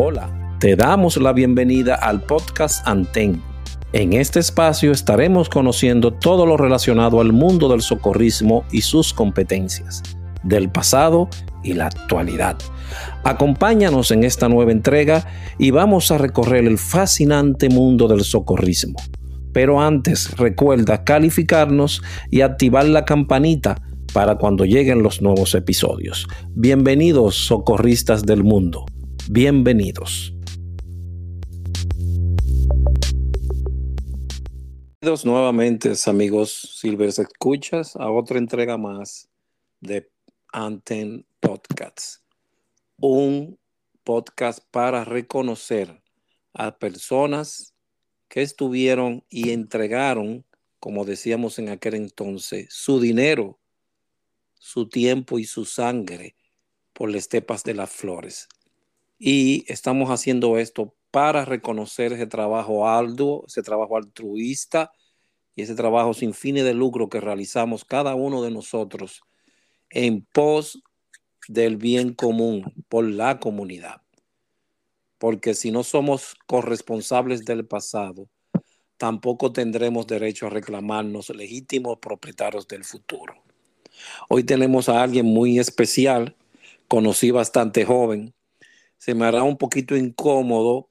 Hola, te damos la bienvenida al podcast Anten. En este espacio estaremos conociendo todo lo relacionado al mundo del socorrismo y sus competencias, del pasado y la actualidad. Acompáñanos en esta nueva entrega y vamos a recorrer el fascinante mundo del socorrismo. Pero antes recuerda calificarnos y activar la campanita para cuando lleguen los nuevos episodios. Bienvenidos socorristas del mundo. Bienvenidos. Bienvenidos nuevamente, amigos Silvers Escuchas, a otra entrega más de Anten Podcasts. Un podcast para reconocer a personas que estuvieron y entregaron, como decíamos en aquel entonces, su dinero, su tiempo y su sangre por las estepas de las flores. Y estamos haciendo esto para reconocer ese trabajo arduo, ese trabajo altruista y ese trabajo sin fines de lucro que realizamos cada uno de nosotros en pos del bien común por la comunidad. Porque si no somos corresponsables del pasado, tampoco tendremos derecho a reclamarnos legítimos propietarios del futuro. Hoy tenemos a alguien muy especial, conocí bastante joven, se me hará un poquito incómodo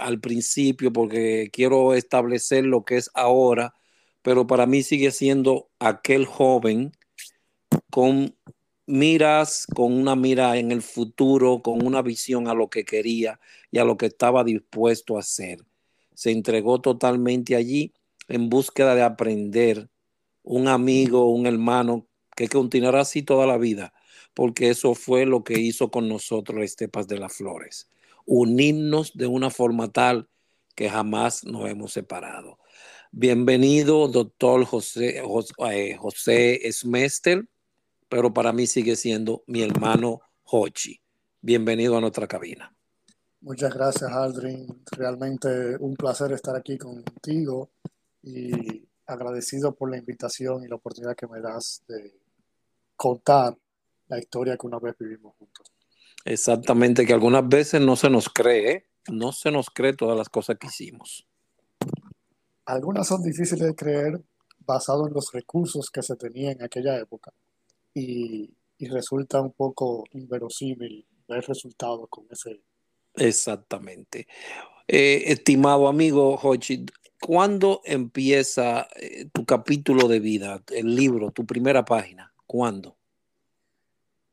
al principio porque quiero establecer lo que es ahora, pero para mí sigue siendo aquel joven con miras, con una mira en el futuro, con una visión a lo que quería y a lo que estaba dispuesto a hacer. Se entregó totalmente allí en búsqueda de aprender un amigo, un hermano que continuará así toda la vida porque eso fue lo que hizo con nosotros Estepas de las Flores, unirnos de una forma tal que jamás nos hemos separado. Bienvenido, doctor José, eh, José, Smester, pero para mí sigue siendo mi hermano Hochi. Bienvenido a nuestra cabina. Muchas gracias, Aldrin. Realmente un placer estar aquí contigo y agradecido por la invitación y la oportunidad que me das de contar la historia que una vez vivimos juntos. Exactamente, que algunas veces no se nos cree, no se nos cree todas las cosas que hicimos. Algunas son difíciles de creer basado en los recursos que se tenían en aquella época y, y resulta un poco inverosímil ver resultados con ese. Exactamente. Eh, estimado amigo Hochi, ¿cuándo empieza eh, tu capítulo de vida, el libro, tu primera página? ¿Cuándo?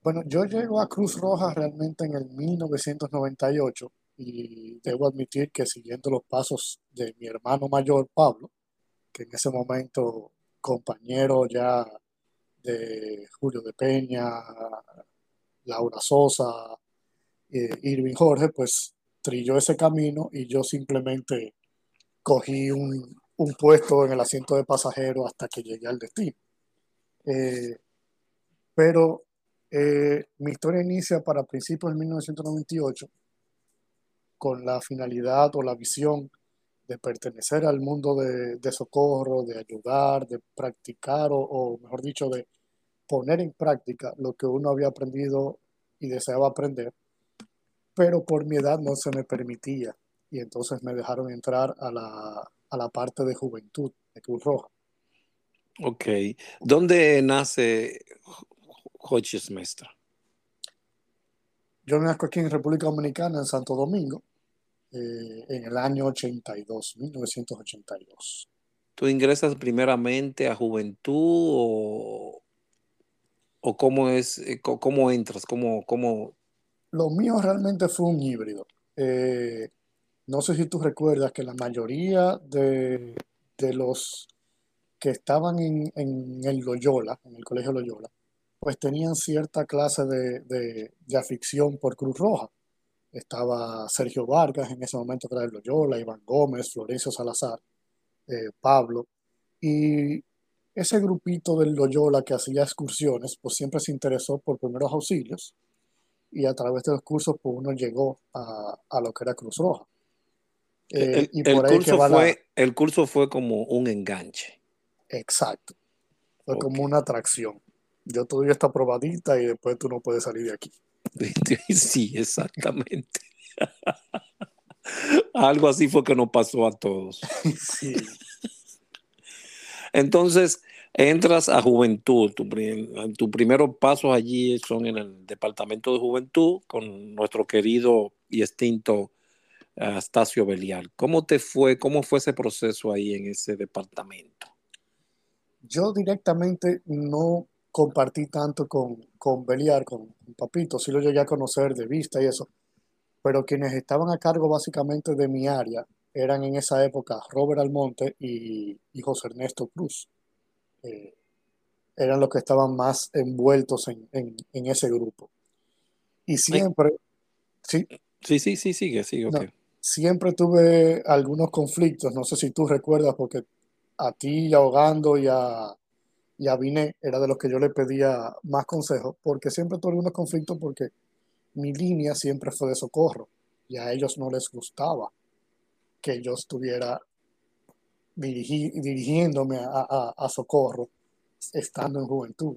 Bueno, yo llego a Cruz Roja realmente en el 1998 y debo admitir que siguiendo los pasos de mi hermano mayor, Pablo, que en ese momento compañero ya de Julio de Peña, Laura Sosa, eh, Irving Jorge, pues trilló ese camino y yo simplemente cogí un, puesto en el asiento de pasajero hasta que llegué al destino. Eh, pero eh, mi historia inicia para principios de 1998 con la finalidad o la visión de pertenecer al mundo de, socorro, de ayudar, de practicar o, mejor dicho, de poner en práctica lo que uno había aprendido y deseaba aprender, pero por mi edad no se me permitía y entonces me dejaron entrar a la, a la parte de juventud de Cruz Roja. Ok. ¿Dónde nace Mestra? Yo nazco aquí en República Dominicana, en Santo Domingo, eh, en el año 82, 1982. ¿Tú ingresas primeramente a juventud o, o cómo es, eh, cómo entras, cómo, cómo... Lo mío realmente fue un híbrido. Eh, no sé si tú recuerdas que la mayoría de, los que estaban en, en, el Loyola, en el Colegio Loyola, pues tenían cierta clase de, de, afición por Cruz Roja. Estaba Sergio Vargas en ese momento el Loyola, Iván Gómez, Florencio Salazar, eh, Pablo. Y ese grupito del Loyola que hacía excursiones, pues siempre se interesó por primeros auxilios y a través de los cursos pues uno llegó a, a lo que era Cruz Roja. Eh, el, y curso fue, el curso fue como un enganche. Exacto. Fue como una atracción yo todavía está probadita y después tú no puedes salir de aquí. Sí, exactamente. Algo así fue que nos pasó a todos. Sí. Entonces, entras a Juventud. Tu, tus primeros pasos allí son en el Departamento de Juventud con nuestro querido y extinto Astacio Belial. ¿Cómo te fue? ¿Cómo fue ese proceso ahí en ese departamento? Yo directamente no compartí tanto con, con Belial, con, Papito, sí lo llegué a conocer de vista y eso, pero quienes estaban a cargo básicamente de mi área eran en esa época Robert Almonte y, José Ernesto Cruz. Eh, eran los que estaban más envueltos en, ese grupo. Y siempre, sí. Sí, sí, sí, sigue, sigue, siempre tuve algunos conflictos, no sé si tú recuerdas, porque a ti y ahogando y a, y a era de los que yo le pedía más consejos, porque siempre tuve algunos conflictos porque mi línea siempre fue de socorro y a ellos no les gustaba que yo estuviera dirigiéndome a, socorro estando en juventud.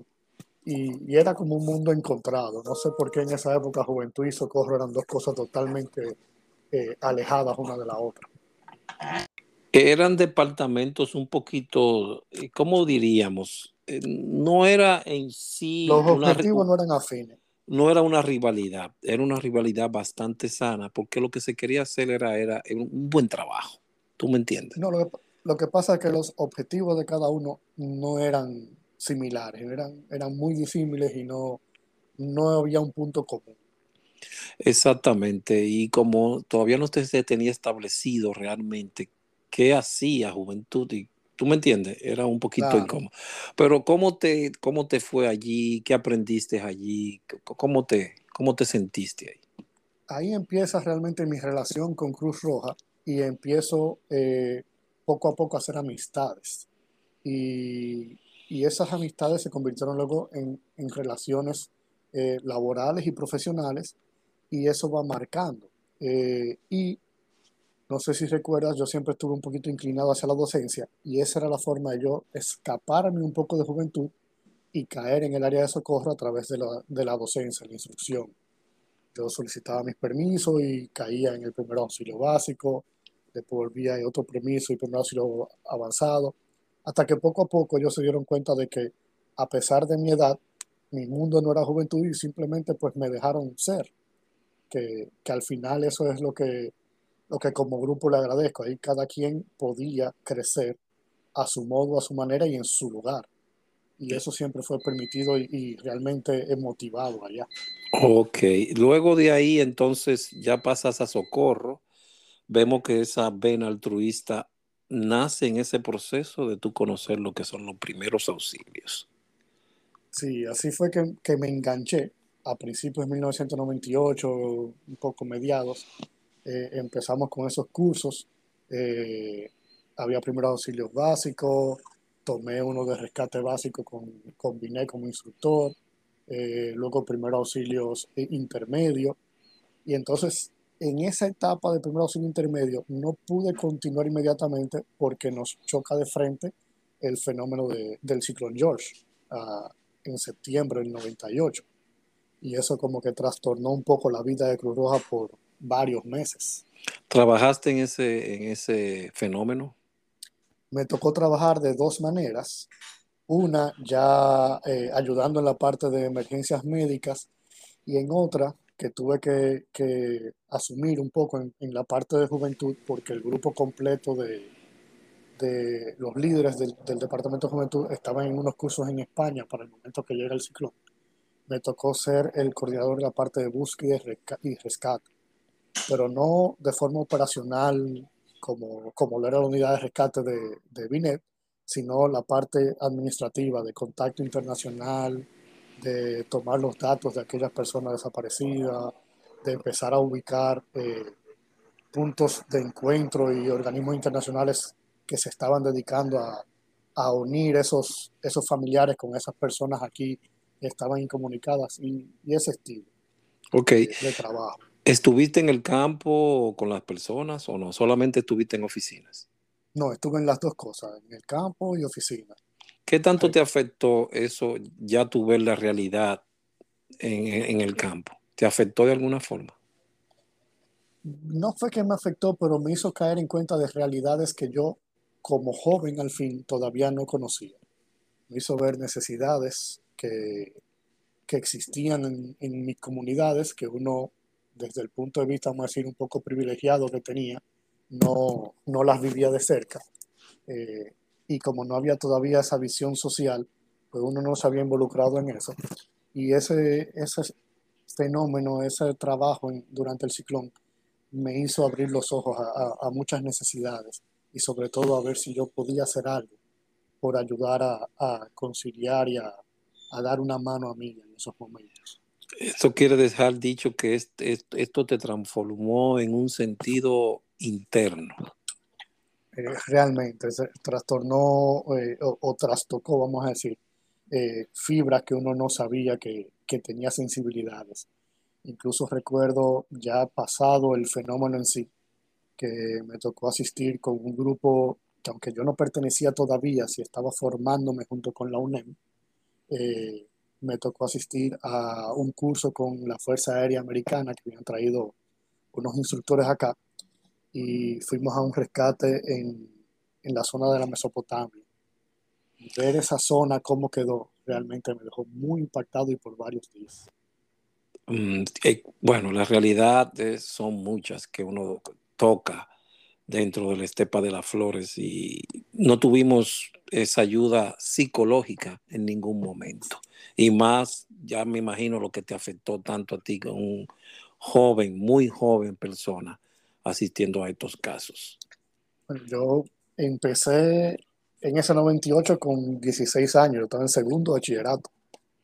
Y, era como un mundo encontrado. No sé por qué en esa época juventud y socorro eran dos cosas totalmente eh, alejadas una de la otra. Eran departamentos un poquito, eh, ¿cómo diríamos? Eh, no era en sí... Los objetivos no eran afines no era una rivalidad, era una rivalidad bastante sana, porque lo que se quería hacer era, era un buen trabajo. ¿Tú me entiendes? No, lo que, pasa es que los objetivos de cada uno no eran similares, eran, eran muy disímiles y no, no había un punto común. Exactamente, y como todavía no se tenía establecido realmente qué hacía Juventud y ¿Tú me entiendes? Era un poquito incómodo. Pero ¿cómo te, ¿cómo te fue allí? ¿Qué aprendiste allí? ¿Cómo te, cómo te sentiste ahí? Ahí empieza realmente mi relación con Cruz Roja y empiezo eh, poco a poco a hacer amistades. Y, y esas amistades se convirtieron luego en, en relaciones eh, laborales y profesionales y eso va marcando. Eh, y no sé si recuerdas, yo siempre estuve un poquito inclinado hacia la docencia y esa era la forma de yo escaparme un poco de juventud y caer en el área de socorro a través de la, de la docencia, la instrucción. Yo solicitaba mis permisos y caía en el primer auxilio básico, después volvía a otro permiso y primer auxilio avanzado, hasta que poco a poco ellos se dieron cuenta de que a pesar de mi edad, mi mundo no era juventud y simplemente pues me dejaron ser, que, que al final eso es lo que lo que como grupo le agradezco. Ahí cada quien podía crecer a su modo, a su manera y en su lugar. Y eso siempre fue permitido y, realmente motivado allá. Ok, luego de ahí entonces ya pasas a socorro. Vemos que esa vena altruista nace en ese proceso de tú conocer lo que son los primeros auxilios. Sí, así fue que, que me enganché a principios de 1998, un poco mediados, eh, empezamos con esos cursos. Eh, había primeros auxilios básicos, tomé uno de rescate básico, con, combiné como instructor, eh, luego primeros auxilios intermedio. Y entonces, en esa etapa de primer auxilio intermedio, no pude continuar inmediatamente porque nos choca de frente el fenómeno del ciclón George ah, en septiembre del 98. Y eso como que trastornó un poco la vida de Cruz Roja por, varios meses. ¿Trabajaste en ese, en ese fenómeno? Me tocó trabajar de dos maneras. Una ya eh, ayudando en la parte de emergencias médicas y en otra que tuve que, asumir un poco en, la parte de juventud porque el grupo completo de, de los líderes del, Departamento de Juventud estaban en unos cursos en España para el momento que llega el ciclón. Me tocó ser el coordinador de la parte de búsqueda y rescate pero no de forma operacional como, como lo era la unidad de rescate de, de Binet, sino la parte administrativa de contacto internacional, de tomar los datos de aquellas personas desaparecidas, de empezar a ubicar eh, puntos de encuentro y organismos internacionales que se estaban dedicando a, a unir esos, esos familiares con esas personas aquí que estaban incomunicadas y, y ese estilo de trabajo. ¿Estuviste en el campo con las personas o no? ¿Solamente estuviste en oficinas? No, estuve en las dos cosas, en el campo y oficina. ¿Qué tanto te afectó eso, ya tú ver la realidad en, el campo? ¿Te afectó de alguna forma? no fue que me afectó, pero me hizo caer en cuenta de realidades que yo, como joven al fin, todavía no conocía. Me hizo ver necesidades que, que existían en, en mis comunidades, que uno, desde el punto de vista, vamos a decir, un poco privilegiado que tenía, no, no las vivía de cerca. Eh, y como no había todavía esa visión social, pues uno no se había involucrado en eso. Y ese, ese fenómeno, ese trabajo durante el ciclón, me hizo abrir los ojos a, muchas necesidades y sobre todo a ver si yo podía hacer algo por ayudar a, conciliar y a, dar una mano a mí en esos momentos. Esto quiere dejar dicho que esto te transformó en un sentido interno. Eh, realmente, trastornó eh, o, trastocó, vamos a decir, eh, fibras que uno no sabía que, que tenía sensibilidades. Incluso recuerdo ya pasado el fenómeno en sí, que me tocó asistir con un grupo que aunque yo no pertenecía todavía, si estaba formándome junto con la UNEM, me tocó asistir a un curso con la Fuerza Aérea Americana que habían traído unos instructores acá y fuimos a un rescate en, en la zona de la Mesopotamia. Ver esa zona, cómo quedó, realmente me dejó muy impactado y por varios días. Mm, eh, bueno, la realidad son muchas que uno toca dentro de la estepa de las flores y no tuvimos esa ayuda psicológica en ningún momento. Y más, ya me imagino lo que te afectó tanto a ti como un joven, muy joven persona asistiendo a estos casos. yo empecé en ese 98 con 16 años, yo estaba en segundo bachillerato.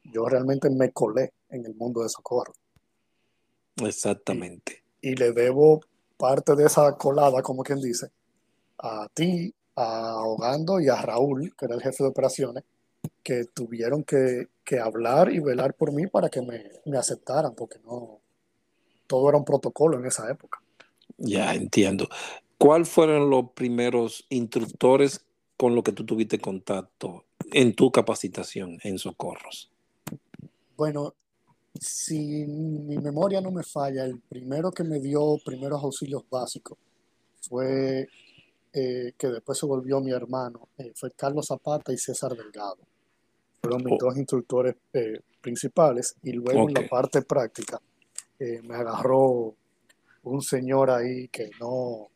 Yo realmente me colé en el mundo de socorro. Exactamente. Y, le debo parte de esa colada, como quien dice, a ti, a Hogando y a Raúl, que era el jefe de operaciones, que tuvieron que, hablar y velar por mí para que me, me, aceptaran, porque no, todo era un protocolo en esa época. Ya entiendo. ¿Cuáles fueron los primeros instructores con los que tú tuviste contacto en tu capacitación en socorros? Bueno, si mi memoria no me falla, el primero que me dio primeros auxilios básicos fue eh, que después se volvió mi hermano, eh, fue Carlos Zapata y César Delgado. Fueron mis oh. dos instructores eh, principales y luego en la parte práctica me agarró un señor ahí que no,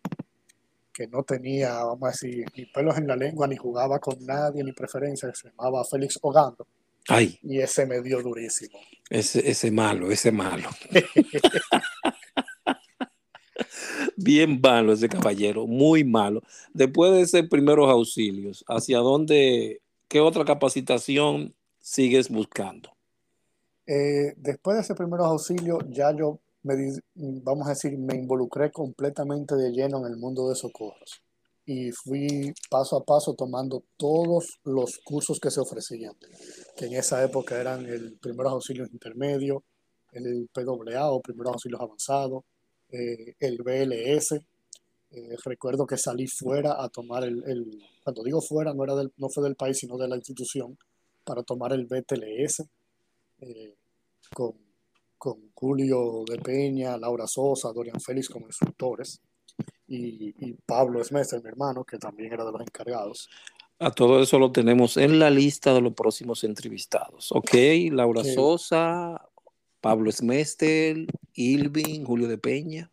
que no tenía, vamos a decir, ni pelos en la lengua, ni jugaba con nadie, ni preferencia, se llamaba Félix Ogando. Ay. Y ese me dio durísimo. Ese, ese malo, ese malo. Bien malo ese caballero, muy malo. Después de ese primeros auxilios, ¿hacia dónde, qué otra capacitación sigues buscando? Eh, después de ese primeros auxilios, ya yo, me, vamos a decir, me involucré completamente de lleno en el mundo de socorros y fui paso a paso tomando todos los cursos que se ofrecían, que en esa época eran el primeros auxilios intermedio, el PWA o primeros auxilios avanzados, eh, el BLS. Eh, recuerdo que salí fuera a tomar el, el, cuando digo fuera, no, era del, no fue del país, sino de la institución, para tomar el BTLS eh, con, con Julio de Peña, Laura Sosa, Dorian Félix como instructores y, Pablo Esmester, mi hermano, que también era de los encargados. A todo eso lo tenemos en la lista de los próximos entrevistados. Ok, Laura Sosa, Pablo Esmester, Ilvin, Julio de Peña.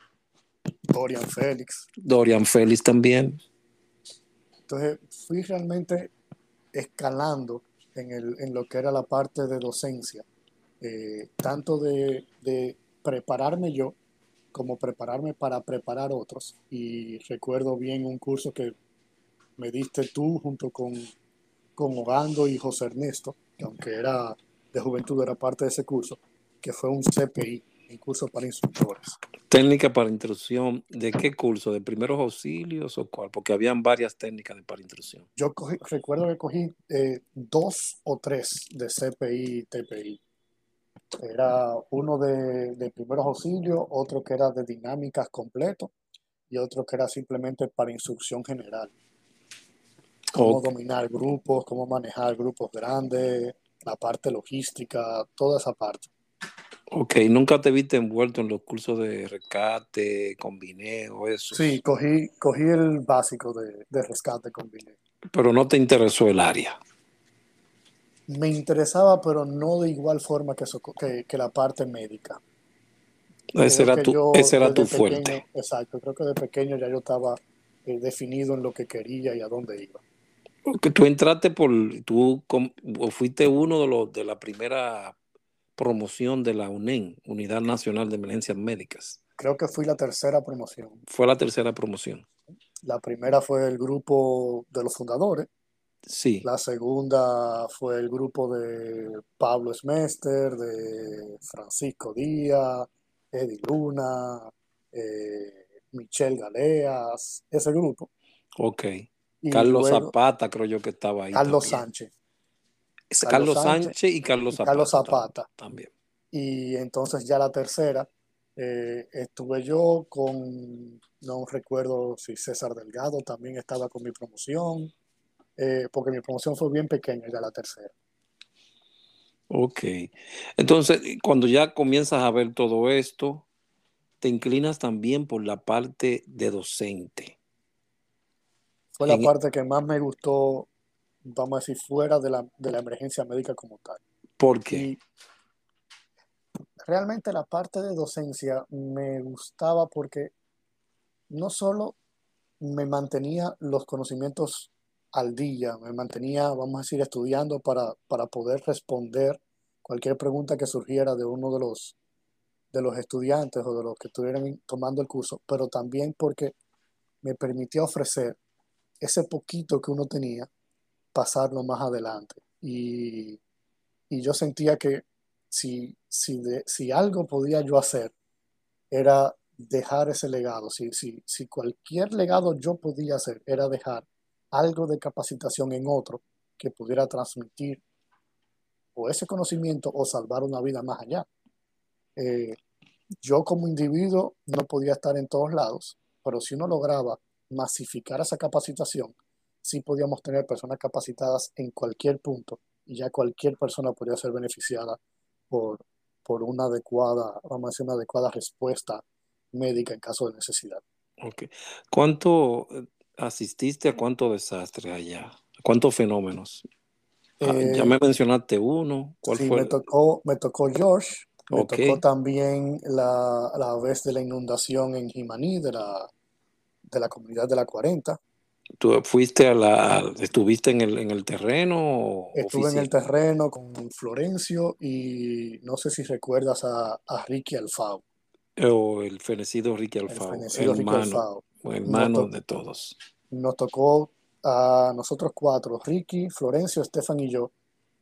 Dorian Félix. Dorian Félix también. Entonces fui realmente escalando en, el, en lo que era la parte de docencia, eh, tanto de, de prepararme yo como prepararme para preparar otros. Y recuerdo bien un curso que me diste tú junto con, con Ogando y José Ernesto, que aunque era de juventud, era parte de ese curso, que fue un CPI, un curso para instructores. Técnica para instrucción, ¿de qué curso? ¿De primeros auxilios o cuál? Porque habían varias técnicas de para instrucción. Yo recuerdo que cogí eh, dos o tres de CPI y TPI. Era uno de, primeros auxilios, otro que era de dinámicas completo y otro que era simplemente para instrucción general. Cómo dominar grupos, cómo manejar grupos grandes, la parte logística, toda esa parte. Ok, ¿nunca te viste envuelto en los cursos de rescate, combiné o eso? Sí, cogí, cogí el básico de, de rescate combiné. Pero no te interesó el área. Me interesaba, pero no de igual forma que, eso- que, que la parte médica. Ese Creo era tu, yo ese era tu desde fuerte. pequeño, exacto, creo que de pequeño ya yo estaba eh, definido en lo que quería y a dónde iba. Que tú entraste por, tú fuiste uno de los de la primera promoción de la UNEM, Unidad Nacional de Emergencias Médicas. Creo que fui la tercera promoción. Fue la tercera promoción. La primera fue el grupo de los fundadores, Sí, la segunda fue el grupo de Pablo Smester, de Francisco Díaz, Eddie Luna, eh, Michelle Galeas, ese grupo. ok. Y Carlos luego Zapata creo yo que estaba ahí Carlos también. Sánchez. Es Carlos Carlos Sánchez Sánchez y Carlos y Zapata. Carlos Zapata. También. Y entonces ya la tercera, eh, estuve yo con, no recuerdo si César Delgado también estaba con mi promoción, eh, porque mi promoción fue bien pequeña, ya la tercera. Ok. Entonces, cuando ya comienzas a ver todo esto, te inclinas también por la parte de docente. Fue la En- parte que más me gustó, vamos a decir, fuera de la, de la emergencia médica como tal. ¿Por qué? Y realmente la parte de docencia me gustaba porque no solo me mantenía los conocimientos al día, me mantenía, vamos a decir, estudiando para, para poder responder cualquier pregunta que surgiera de uno de los, de los estudiantes o de los que estuvieran tomando el curso, pero también porque me permitía ofrecer ese poquito que uno tenía, pasarlo más adelante. Y, y yo sentía que si, si, de- si algo podía yo hacer, era dejar ese legado. Si, si, si cualquier legado yo podía hacer, era dejar algo de capacitación en otro que pudiera transmitir o ese conocimiento o salvar una vida más allá. Eh, yo como individuo no podía estar en todos lados, pero si uno lograba masificar esa capacitación, sí podíamos tener personas capacitadas en cualquier punto y ya cualquier persona podría ser beneficiada por, por una adecuada, vamos a decir, una adecuada respuesta médica en caso de necesidad. Ok. ¿Cuánto asististe a cuántos desastres allá? ¿A ¿Cuántos fenómenos? Ah, ya Eh, me mencionaste uno. ¿Cuál sí, fue? me tocó, me tocó George, me Ok. tocó también la, la vez de la inundación en Jimaní, de la, de la comunidad de la 40. ¿Tú fuiste a la, estuviste en el, en el terreno Estuve en el terreno con Florencio y no sé si recuerdas a, a Ricky Alfao, o el fenecido Ricky el Alfao, fenecido Ricky hermano, Alfao. Nos, hermano to- de todos? nos tocó a nosotros cuatro, Ricky, Florencio, Estefan y yo,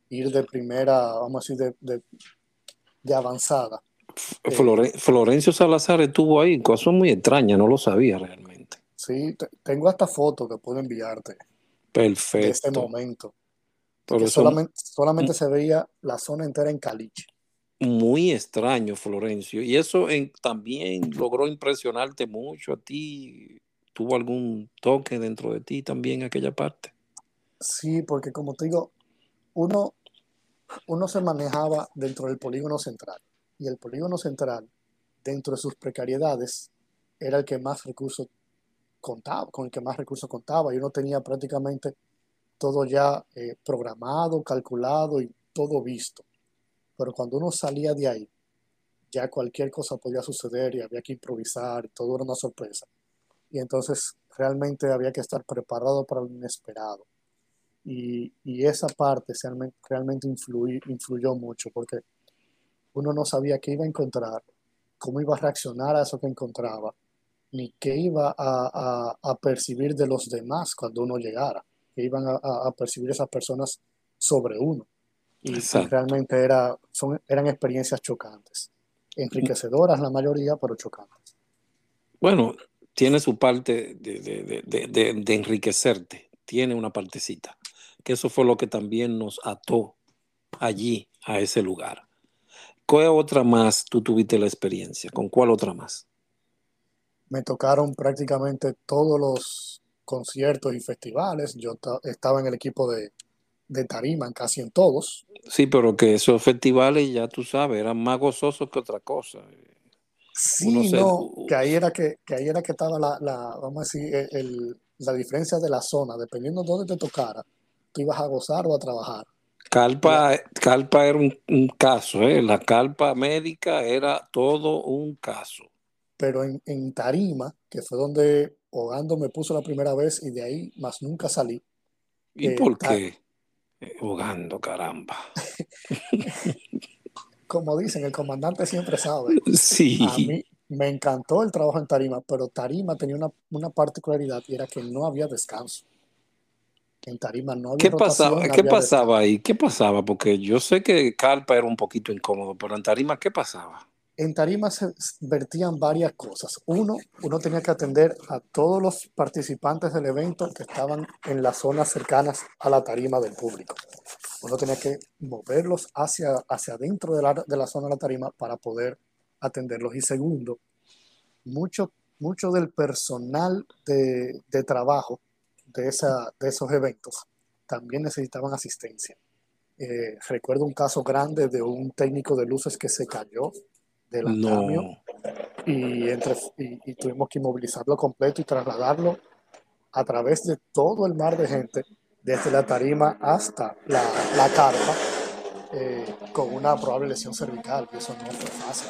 ir de primera, vamos a decir, de, de, de avanzada. Eh, Flore- Florencio Salazar estuvo ahí, cosa muy extraña, no lo sabía realmente. sí, te- tengo hasta fotos que puedo enviarte de Perfecto. momento, Pero que eso solamente, solamente se veía la zona entera en caliche. Muy extraño, Florencio. Y eso en- también logró impresionarte mucho a ti. ¿Tuvo algún toque dentro de ti también aquella parte? Sí, porque como te digo, uno, uno se manejaba dentro del polígono central y el polígono central, dentro de sus precariedades, era el que más recursos contaba, con el que más recursos contaba y uno tenía prácticamente todo ya eh, programado, calculado y todo visto. Pero cuando uno salía de ahí, ya cualquier cosa podía suceder y había que improvisar y todo era una sorpresa. Y entonces realmente había que estar preparado para lo inesperado. Y, y esa parte realmente, influí- influyó mucho porque uno no sabía qué iba a encontrar, cómo iba a reaccionar a eso que encontraba, ni qué iba a, a- a percibir de los demás cuando uno llegara, qué iban a- a percibir esas personas sobre uno. Y, realmente era, son, eran experiencias chocantes, enriquecedoras la mayoría, pero chocantes. Bueno, tiene su parte de, de- de- de- enriquecerte, tiene una partecita, que eso fue lo que también nos ató allí, a ese lugar. ¿Cuál otra más tú tuviste la experiencia? ¿Con cuál otra más? Me tocaron prácticamente todos los conciertos y festivales. Yo ta- estaba en el equipo de, de tarima en casi en todos. Sí, pero que esos festivales, ya tú sabes, eran más gozosos que otra cosa. Sí, se, no, que ahí era que, que ahí era que estaba la, la vamos a decir, el, la diferencia de la zona, dependiendo de dónde te tocara, tú ibas a gozar o a trabajar. Calpa, Calpa era un, un caso, ¿eh? la calpa médica era todo un caso. Pero en, en Tarima, que fue donde Hogando me puso la primera vez y de ahí más nunca salí. ¿Y eh, por qué? Hogando, caramba. Como dicen, el comandante siempre sabe. Sí. A mí me encantó el trabajo en Tarima, pero Tarima tenía una, una particularidad y era que no había descanso. En Tarima no había ¿Qué pasaba, ¿qué pasaba ahí? ¿Qué pasaba? Porque yo sé que Calpa era un poquito incómodo, pero en Tarima, ¿qué pasaba? En Tarima se vertían varias cosas. Uno, uno tenía que atender a todos los participantes del evento que estaban en las zonas cercanas a la tarima del público. Uno tenía que moverlos hacia, hacia adentro de la, de la zona de la tarima para poder atenderlos. Y segundo, mucho, mucho del personal de, de trabajo de, esa, de esos eventos también necesitaban asistencia. Eh, recuerdo un caso grande de un técnico de luces que se cayó del andamio No. y, entre, y, y tuvimos que inmovilizarlo completo y trasladarlo a través de todo el mar de gente, desde la tarima hasta la, la carpa, eh, con una probable lesión cervical, y eso no fue fácil.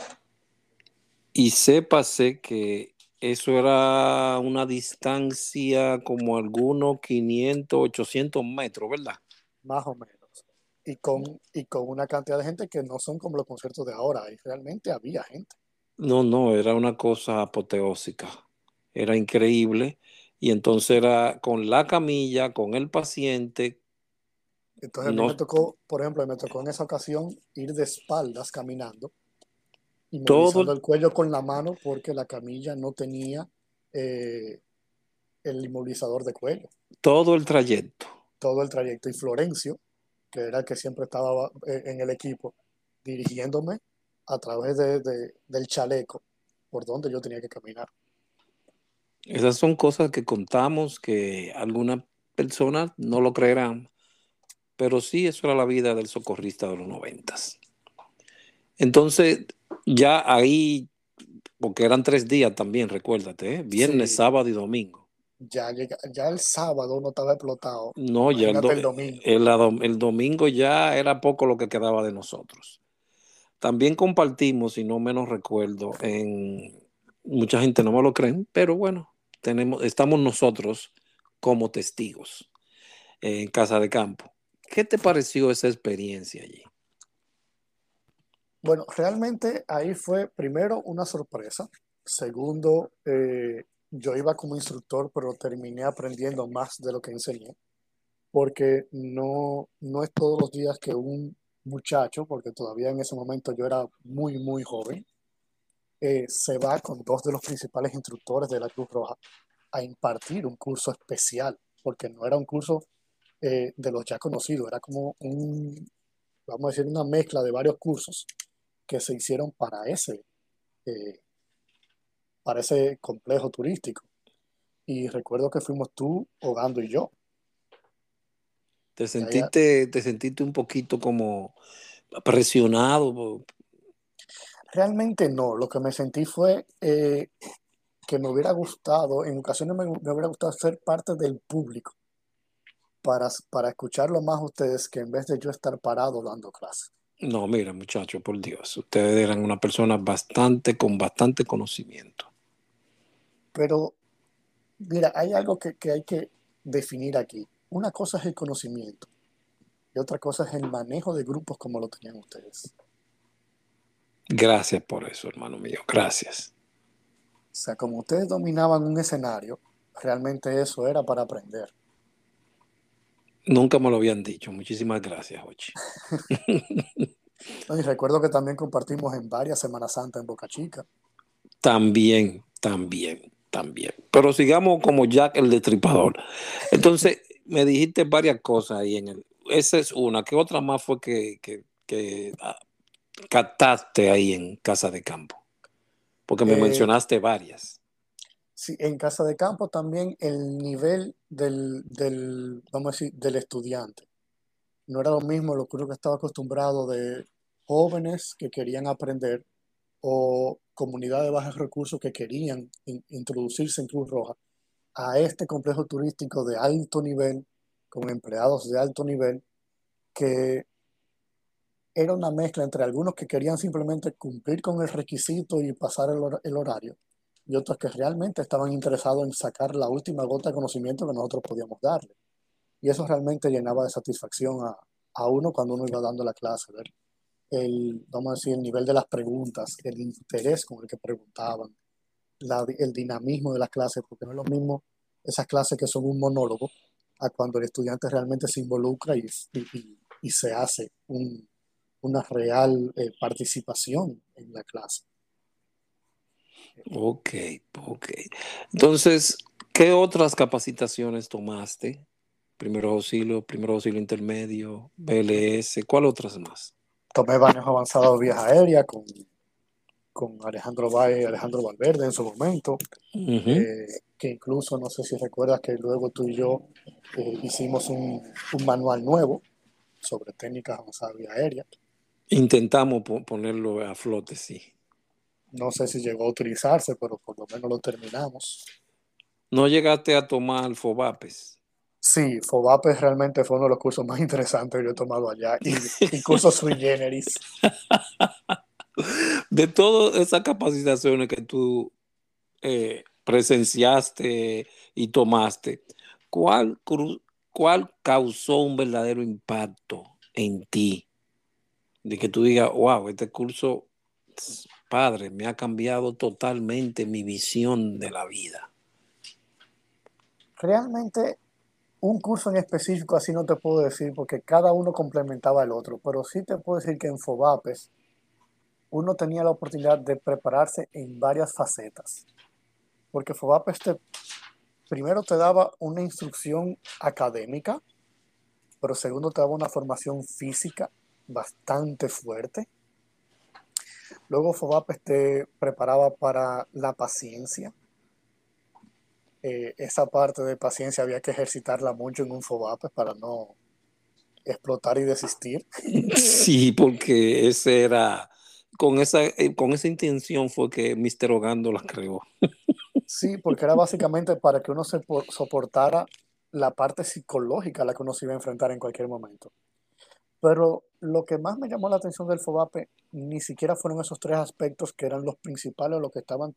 Y sépase que eso era una distancia como algunos 500, 800 metros, ¿verdad? Más o menos. Y con, y con una cantidad de gente que no son como los conciertos de ahora, y realmente había gente. No, no, era una cosa apoteósica. Era increíble. Y entonces era con la camilla, con el paciente. Entonces a mí me tocó, por ejemplo, me tocó en esa ocasión ir de espaldas caminando, todo, inmovilizando el cuello con la mano porque la camilla no tenía eh, el inmovilizador de cuello. todo el trayecto. Todo el trayecto. Y Florencio, que era el que siempre estaba eh, en el equipo, dirigiéndome a través de, de- del chaleco por donde yo tenía que caminar. Esas son cosas que contamos que algunas personas no lo creerán, pero sí, eso era la vida del socorrista de los noventas. Entonces, ya ahí, porque eran tres días también, recuérdate, ¿eh? Viernes, Sí, sábado y domingo. Ya, llega- ya el sábado no estaba explotado. No, ya el, do- el domingo. el domingo ya era poco lo que quedaba de nosotros. También compartimos, si no menos recuerdo, en mucha gente no me lo creen, pero bueno, tenemos, estamos nosotros como testigos en Casa de Campo. ¿Qué te pareció esa experiencia allí? Bueno, realmente ahí fue primero una sorpresa. Segundo, eh, yo iba como instructor, pero terminé aprendiendo más de lo que enseñé, porque no, no es todos los días que un muchacho, porque todavía en ese momento yo era muy, muy joven, eh, se va con dos de los principales instructores de la Cruz Roja a impartir un curso especial, porque no era un curso eh, de los ya conocidos, era como un, vamos a decir, una mezcla de varios cursos que se hicieron para ese, eh, para ese complejo turístico. Y recuerdo que fuimos tú, Hogando y yo. ¿Te sentiste, te sentiste un poquito como presionado? realmente no, lo que me sentí fue eh, que me hubiera gustado, en ocasiones me, me hubiera gustado ser parte del público para, para escucharlo más a ustedes que en vez de yo estar parado dando clases. No, mira, muchachos, por Dios, ustedes eran una persona bastante, con bastante conocimiento. Pero mira, hay algo que, que hay que definir aquí. Una cosa es el conocimiento y otra cosa es el manejo de grupos como lo tenían ustedes. Gracias por eso, hermano mío, gracias. O sea, como ustedes dominaban un escenario, realmente eso era para aprender. Nunca me lo habían dicho. Muchísimas gracias, Ochi. No, Y recuerdo que también compartimos en varias Semanas Santa en Boca Chica. También, también, también. Pero sigamos como Jack el Destripador. Entonces, me dijiste varias cosas ahí en el. Esa es una. ¿Qué otra más fue que, que, que ah, captaste ahí en Casa de Campo? Porque me Eh, mencionaste varias. sí, en Casa de Campo también el nivel del, del, vamos a decir, del estudiante. no era lo mismo lo que uno que estaba acostumbrado de jóvenes que querían aprender o comunidades de bajos recursos que querían introducirse en Cruz Roja a este complejo turístico de alto nivel, con empleados de alto nivel, que era una mezcla entre algunos que querían simplemente cumplir con el requisito y pasar el, horario, y otros que realmente estaban interesados en sacar la última gota de conocimiento que nosotros podíamos darle. Y eso realmente llenaba de satisfacción a, a uno cuando uno iba dando la clase, el, vamos a decir, el nivel de las preguntas, el interés con el que preguntaban, el dinamismo de las clases, porque no es lo mismo esas clases que son un monólogo a cuando el estudiante realmente se involucra y, y, y se hace un, una real eh, participación en la clase. Ok, ok. Entonces, ¿qué otras capacitaciones tomaste? Primero auxilio, primero auxilio intermedio, BLS, ¿cuál otras más? Tomé baños avanzados de vía aérea con, con Alejandro Valle y Alejandro Valverde en su momento, eh, que incluso no sé si recuerdas que luego tú y yo eh, hicimos un, un, manual nuevo sobre técnicas avanzadas de vía aérea. Intentamos ponerlo a flote, sí. No sé si llegó a utilizarse, pero por lo menos lo terminamos. ¿No llegaste a tomar FOBAPES? Sí, FOBAPES realmente fue uno de los cursos más interesantes que yo he tomado allá, y, y cursos sui generis. De todas esas capacitaciones que tú eh, presenciaste y tomaste, ¿cuál, ¿cuál causó un verdadero impacto en ti? de que tú digas, wow, este curso, padre, me ha cambiado totalmente mi visión de la vida. Realmente, un curso en específico así no te puedo decir porque cada uno complementaba al otro, pero sí te puedo decir que en Fobapes uno tenía la oportunidad de prepararse en varias facetas. Porque Fobapes te, primero te daba una instrucción académica, pero segundo te daba una formación física bastante fuerte. Luego Fobapes te preparaba para la paciencia. Eh, esa parte de paciencia había que ejercitarla mucho en un Fobapes para no explotar y desistir. Sí, porque ese era, con esa, eh, con esa intención fue que Mr. Ogando la creó. Sí, porque era básicamente para que uno se soportara la parte psicológica a la que uno se iba a enfrentar en cualquier momento. Pero lo que más me llamó la atención del FOBAPE ni siquiera fueron esos tres aspectos que eran los principales o los que estaban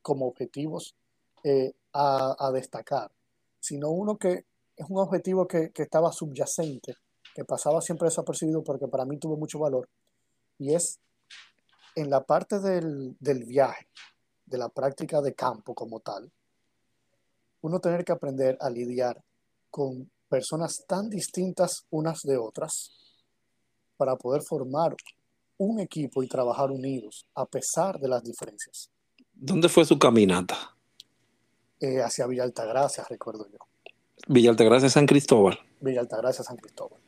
como objetivos eh, a, destacar, sino uno que es un objetivo que, estaba subyacente, que pasaba siempre desapercibido porque para mí tuvo mucho valor, y es en la parte del, del viaje, de la práctica de campo como tal, uno tener que aprender a lidiar con personas tan distintas unas de otras, para poder formar un equipo y trabajar unidos a pesar de las diferencias. ¿Dónde fue su caminata? Eh, hacia Villa Altagracia, recuerdo yo. Villa Altagracia, San Cristóbal. Villa Altagracia, San Cristóbal.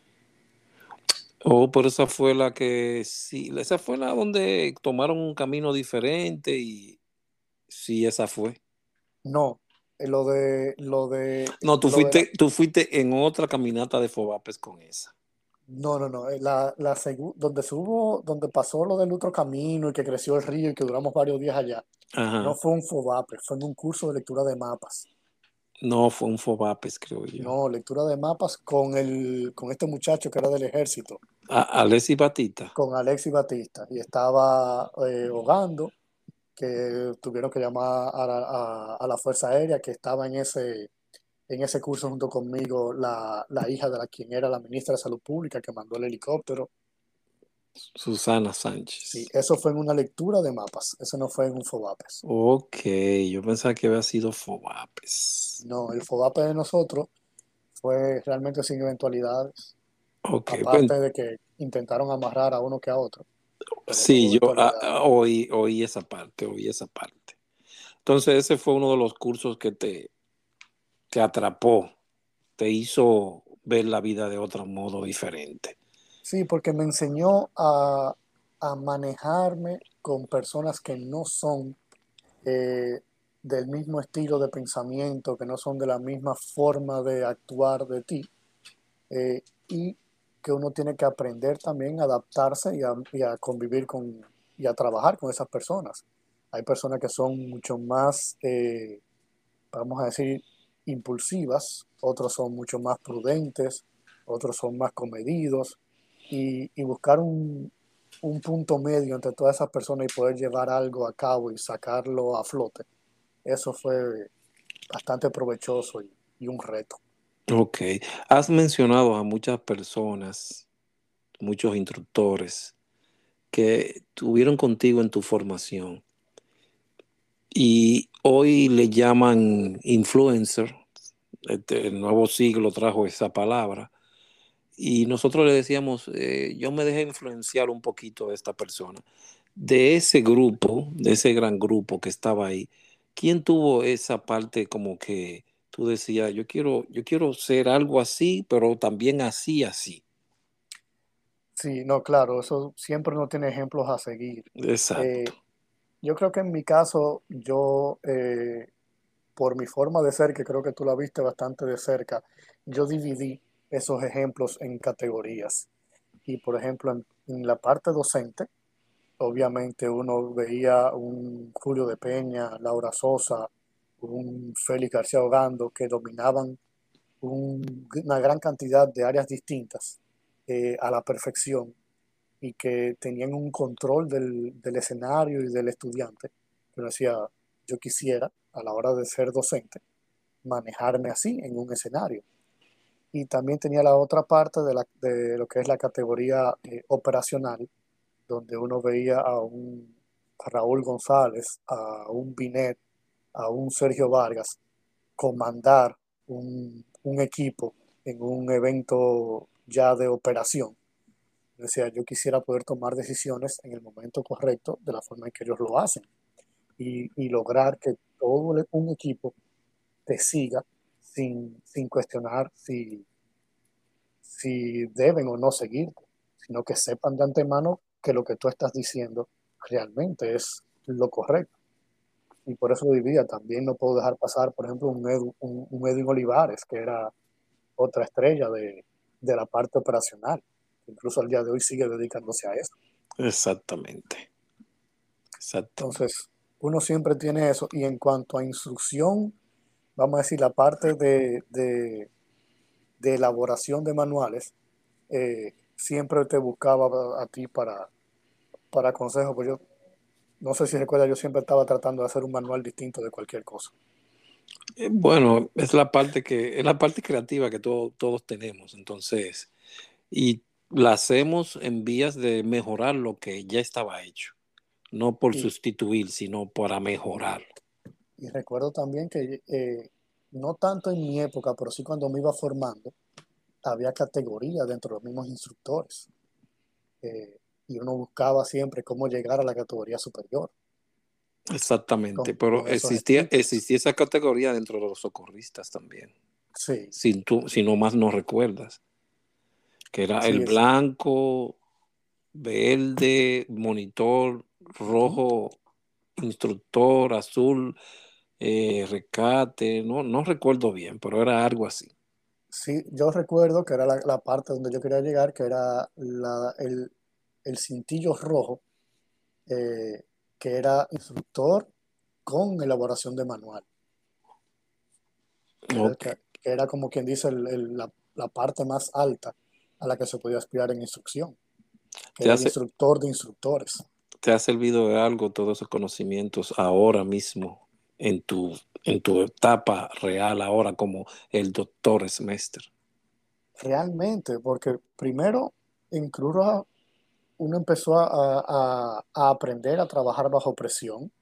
Oh, pero esa fue la que sí, esa fue la donde tomaron un camino diferente y sí, esa fue. No, eh, lo de lo de No, tú fuiste, tú fuiste en otra caminata de Fobapes con esa. No, no, no. Eh, la, la donde se donde pasó lo del otro camino y que creció el río y que duramos varios días allá, no fue un FOBAPE, fue en un curso de lectura de mapas. No, fue un FOBAPES, creo yo. No, lectura de mapas con el, con este muchacho que era del ejército. Alexis Batista. Con Alexis Batista. Y estaba eh, hogando, que tuvieron que llamar a, a la Fuerza Aérea, que estaba en ese en ese curso junto conmigo la, hija de la quien era la ministra de Salud Pública que mandó el helicóptero. Susana Sánchez. Sí, eso fue en una lectura de mapas, eso no fue en un FOBAPES. Ok, yo pensaba que había sido FOBAPES. No, el FOBAPES de nosotros fue realmente sin eventualidades. Okay, Aparte de que intentaron amarrar a uno que a otro. Sí, yo ah, oí, oí esa parte, oí esa parte. Entonces ese fue uno de los cursos que te, te atrapó, te hizo ver la vida de otro modo diferente. Sí, porque me enseñó a, manejarme con personas que no son eh, del mismo estilo de pensamiento, que no son de la misma forma de actuar de ti, eh, y que uno tiene que aprender también a adaptarse y a, convivir con y a trabajar con esas personas. Hay personas que son mucho más, eh, vamos a decir, impulsivas, otros son mucho más prudentes, otros son más comedidos, y, buscar un, punto medio entre todas esas personas y poder llevar algo a cabo y sacarlo a flote, eso fue bastante provechoso y un reto. Ok, has mencionado a muchas personas, muchos instructores que tuvieron contigo en tu formación y hoy le llaman influencer. Este, el nuevo siglo trajo esa palabra. Y nosotros le decíamos, eh, yo me dejé influenciar un poquito de esta persona. De ese grupo, de ese gran grupo que estaba ahí, ¿quién tuvo esa parte como que tú decías, yo quiero, yo quiero ser algo así, pero también así, así. Sí, no, claro, eso siempre no tiene ejemplos a seguir. Exacto. Eh, yo creo que en mi caso, yo, eh, por mi forma de ser, que creo que tú la viste bastante de cerca, yo dividí esos ejemplos en categorías. Y por ejemplo, en, la parte docente, obviamente uno veía un Julio de Peña, Laura Sosa, un Félix García Ogando, que dominaban una gran cantidad de áreas distintas eh, a la perfección y que tenían un control del, escenario y del estudiante. Pero decía, yo quisiera, a la hora de ser docente, manejarme así en un escenario. Y también tenía la otra parte de, lo que es la categoría eh, operacional, donde uno veía a un Raúl González, a un Binet, a un Sergio Vargas comandar un, equipo en un evento ya de operación. O sea, yo quisiera poder tomar decisiones en el momento correcto, de la forma en que ellos lo hacen, y, lograr que todo un equipo te siga sin, cuestionar si, si deben o no seguirte, sino que sepan de antemano que lo que tú estás diciendo realmente es lo correcto y por eso lo dividía. También no puedo dejar pasar, por ejemplo, un, un, Edwin Olivares, que era otra estrella de, de, la parte operacional. Incluso al día de hoy sigue dedicándose a eso. Exactamente. Entonces, uno siempre tiene eso. Y en cuanto a instrucción, vamos a decir, la parte de, de, de elaboración de manuales, eh, siempre te buscaba a, ti para, para consejos. Pues yo no sé si recuerda, yo siempre estaba tratando de hacer un manual distinto de cualquier cosa. Eh, bueno, es la parte que es la parte creativa que todos tenemos, entonces, y la hacemos en vías de mejorar lo que ya estaba hecho, no por sustituir, sino para mejorar. Y recuerdo también que eh, no tanto en mi época, pero sí cuando me iba formando, había categorías dentro de los mismos instructores. Eh, y uno buscaba siempre cómo llegar a la categoría superior. Exactamente, pero existía, existía esa categoría dentro de los socorristas también. Sí. Si, tú, si no más no recuerdas. Que era el blanco, verde, monitor, rojo, instructor, azul, eh, recate, no, no recuerdo bien, pero era algo así. Sí, yo recuerdo que era la, la parte donde yo quería llegar, que era la, el, el cintillo rojo, eh, que era instructor con elaboración de manual. Que, era como quien dice la, parte más alta a la que se podía aspirar en instrucción. Que era el instructor de instructores. ¿Te ha servido de algo todos esos conocimientos ahora mismo en tu, en tu etapa real ahora como el doctor semestre? Realmente, porque primero en Cruz uno empezó a, aprender a trabajar bajo presión,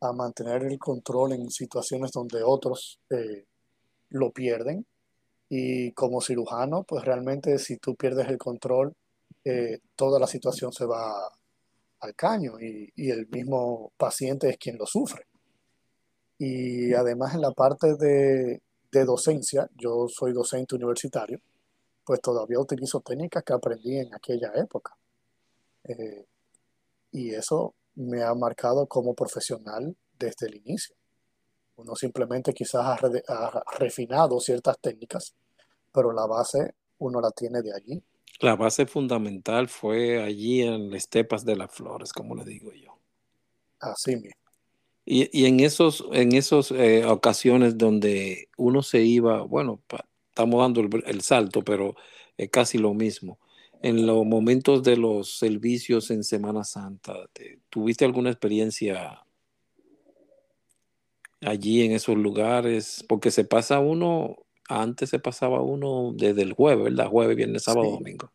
a mantener el control en situaciones donde otros eh, lo pierden. Y como cirujano, pues realmente si tú pierdes el control, eh, toda la situación se va al caño y, el mismo paciente es quien lo sufre. Y además en la parte de, de docencia, yo soy docente universitario, pues todavía utilizo técnicas que aprendí en aquella época. Eh, y eso me ha marcado como profesional desde el inicio. Uno simplemente quizás ha, refinado ciertas técnicas, pero la base uno la tiene de allí. La base fundamental fue allí en las estepas de las flores, como le digo yo. Así mismo. Y, y en esos, en esos eh, ocasiones donde uno se iba, bueno, pa, estamos dando el, el, salto, pero es casi lo mismo. En los momentos de los servicios en Semana Santa, ¿te, ¿tuviste alguna experiencia allí en esos lugares? Porque se pasa uno, antes se pasaba uno desde el jueves, ¿verdad? Jueves, viernes, sábado, Sí, domingo.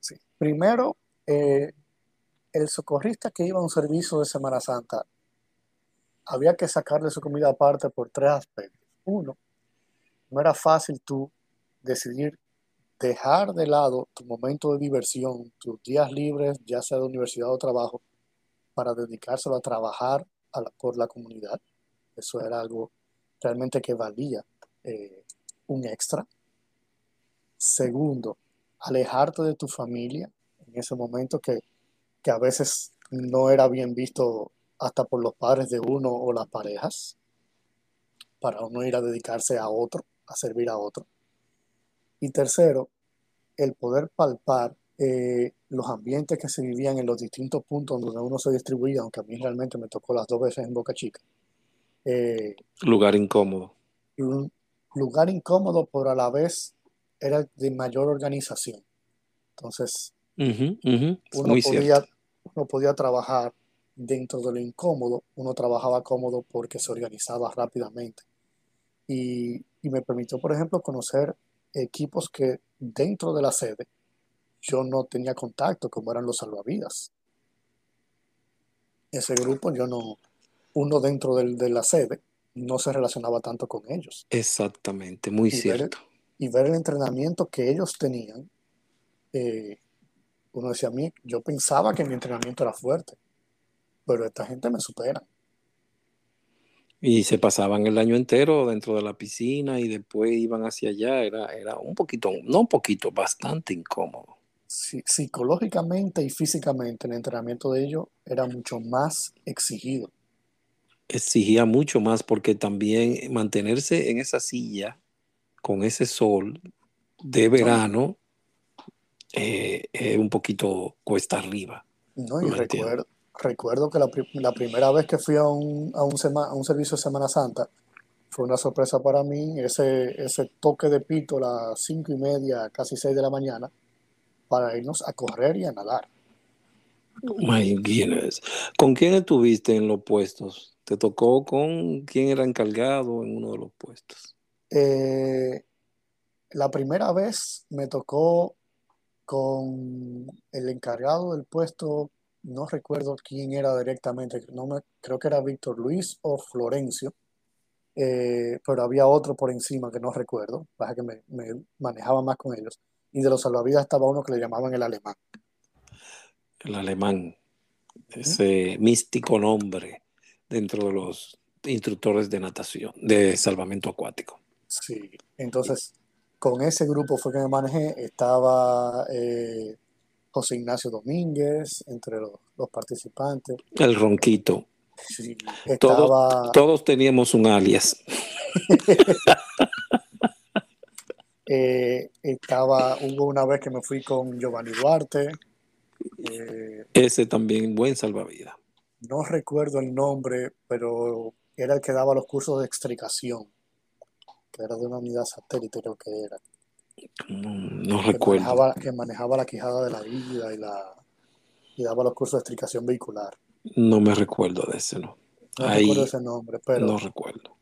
sí. Primero, eh, el socorrista que iba a un servicio de Semana Santa había que sacarle su comida aparte por tres aspectos. Uno, no era fácil tú decidir dejar de lado tu momento de diversión, tus días libres, ya sea de universidad o trabajo, para dedicárselo a trabajar por la comunidad. Eso era algo realmente que valía eh, un extra. Segundo, alejarte de tu familia en ese momento que, que a veces no era bien visto hasta por los padres de uno o las parejas, para uno ir a dedicarse a otro, a servir a otro. Y tercero, el poder palpar eh, los ambientes que se vivían en los distintos puntos donde uno se distribuía, aunque a mí realmente me tocó las dos veces en Boca Chica. Eh, Lugar incómodo. un lugar incómodo, pero a la vez era de mayor organización. Entonces, uno podía, cierto. uno podía trabajar dentro de lo incómodo, uno trabajaba cómodo porque se organizaba rápidamente. Y, y me permitió, por ejemplo, conocer equipos que dentro de la sede yo no tenía contacto, como eran los salvavidas. Ese grupo yo no, uno dentro del- de la sede no se relacionaba tanto con ellos. Exactamente, muy Y ver, cierto. y ver el entrenamiento que ellos tenían, eh, uno decía a mí, yo pensaba que mi entrenamiento era fuerte, pero esta gente me supera. Y se pasaban el año entero dentro de la piscina y después iban hacia allá. Era, era un poquito, no un poquito, bastante incómodo. Sí, psicológicamente y físicamente el entrenamiento de ellos era mucho más exigido. Exigía mucho más porque también mantenerse en esa silla con ese sol de verano eh, es un poquito cuesta arriba. no, y recuerdo, recuerdo que la, pri- la primera vez que fui a un, a un, sema- a un servicio de Semana Santa fue una sorpresa para mí, ese, ese toque de pito a las cinco y media, casi seis de la mañana, para irnos a correr y a nadar. My goodness. ¿Con quién estuviste en los puestos? ¿Te tocó con quién era encargado en uno de los puestos? Eh, la primera vez me tocó con el encargado del puesto, no recuerdo quién era directamente, no me, creo que era Víctor Luis o Florencio, eh, pero había otro por encima que no recuerdo, pasa que me, me manejaba más con ellos. Y de los salvavidas estaba uno que le llamaban el alemán. El alemán, ese místico nombre dentro de los instructores de natación, de salvamento acuático. Sí, entonces con ese grupo fue que me manejé, estaba eh, José Ignacio Domínguez entre los, los participantes. El ronquito. Sí, estaba, todos teníamos un alias. eh, estaba, hubo una vez que me fui con Giovanni Duarte, eh, Ese también, buen salvavidas. no recuerdo el nombre, pero era el que daba los cursos de extricación, que era de una unidad satélite, creo que era, No recuerdo. manejaba, que manejaba la quijada de la vida y, la, y daba los cursos de extricación vehicular. No me recuerdo de ese, no. No recuerdo Ahí ese nombre, pero, no recuerdo.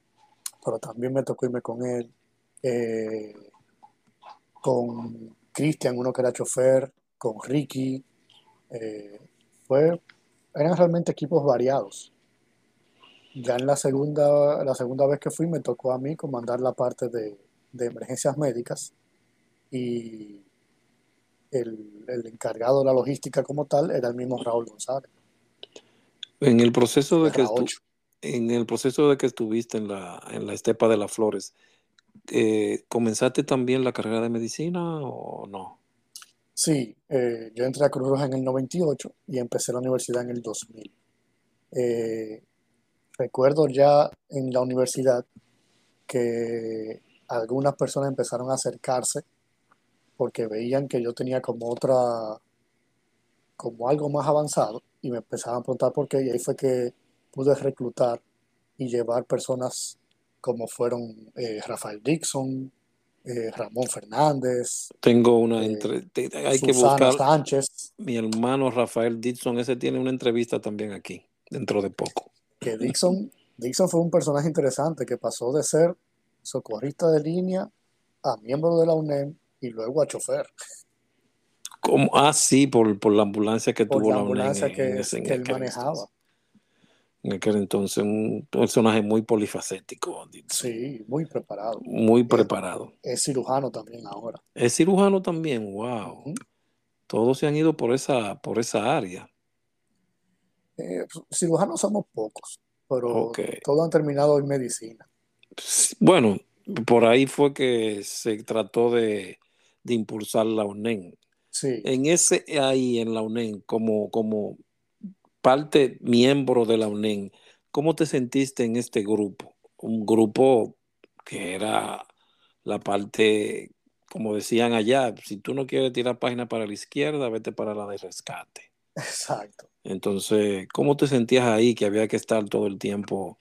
pero también me tocó irme con él, eh, con Cristian, uno que era chofer, con Ricky. eh, fue, eran realmente equipos variados. Ya en la segunda, la segunda vez que fui me tocó a mí comandar la parte de, de emergencias médicas y el, el encargado de la logística como tal era el mismo Raúl González, En el proceso de que estu- 8. en el proceso de que estuviste en la, en la estepa de las flores, eh, ¿comenzaste también la carrera de medicina o no? Sí, eh, yo entré a Cruz Roja en el 98 y empecé la universidad en el 2000. Eh, recuerdo ya en la universidad que algunas personas empezaron a acercarse porque veían que yo tenía como otra, como algo más avanzado y me empezaban a preguntar por qué y ahí fue que pude reclutar y llevar personas como fueron eh, Rafael Dixon, eh, Ramón Fernández. Tengo una entrevista, hay que buscar. Sánchez. Mi hermano Rafael Dixon, ese tiene una entrevista también aquí, dentro de poco. Que Dixon, Dixon fue un personaje interesante que pasó de ser socorrista de línea a miembro de la UNEM y luego a chofer. Como, ah, sí, por, por la ambulancia que por tuvo la la ambulancia UNEM que, en ese- en que él manejaba. entonces. En aquel entonces, un personaje muy polifacético. Sí, muy preparado. muy preparado. Es cirujano también ahora. Es cirujano también, wow. Todos se han ido por esa, por esa área. Eh, cirujanos somos pocos, pero todos han terminado en medicina. Pues, Bueno, por ahí fue que se trató de, de impulsar la UNEM. Sí, En ese ahí, en la UNEM, como, como parte miembro de la UNEM, ¿cómo te sentiste en este grupo? Un grupo que era la parte, como decían allá, si tú no quieres tirar página para la izquierda, vete para la de rescate. exacto. Entonces, ¿cómo te sentías ahí que había que estar todo el tiempo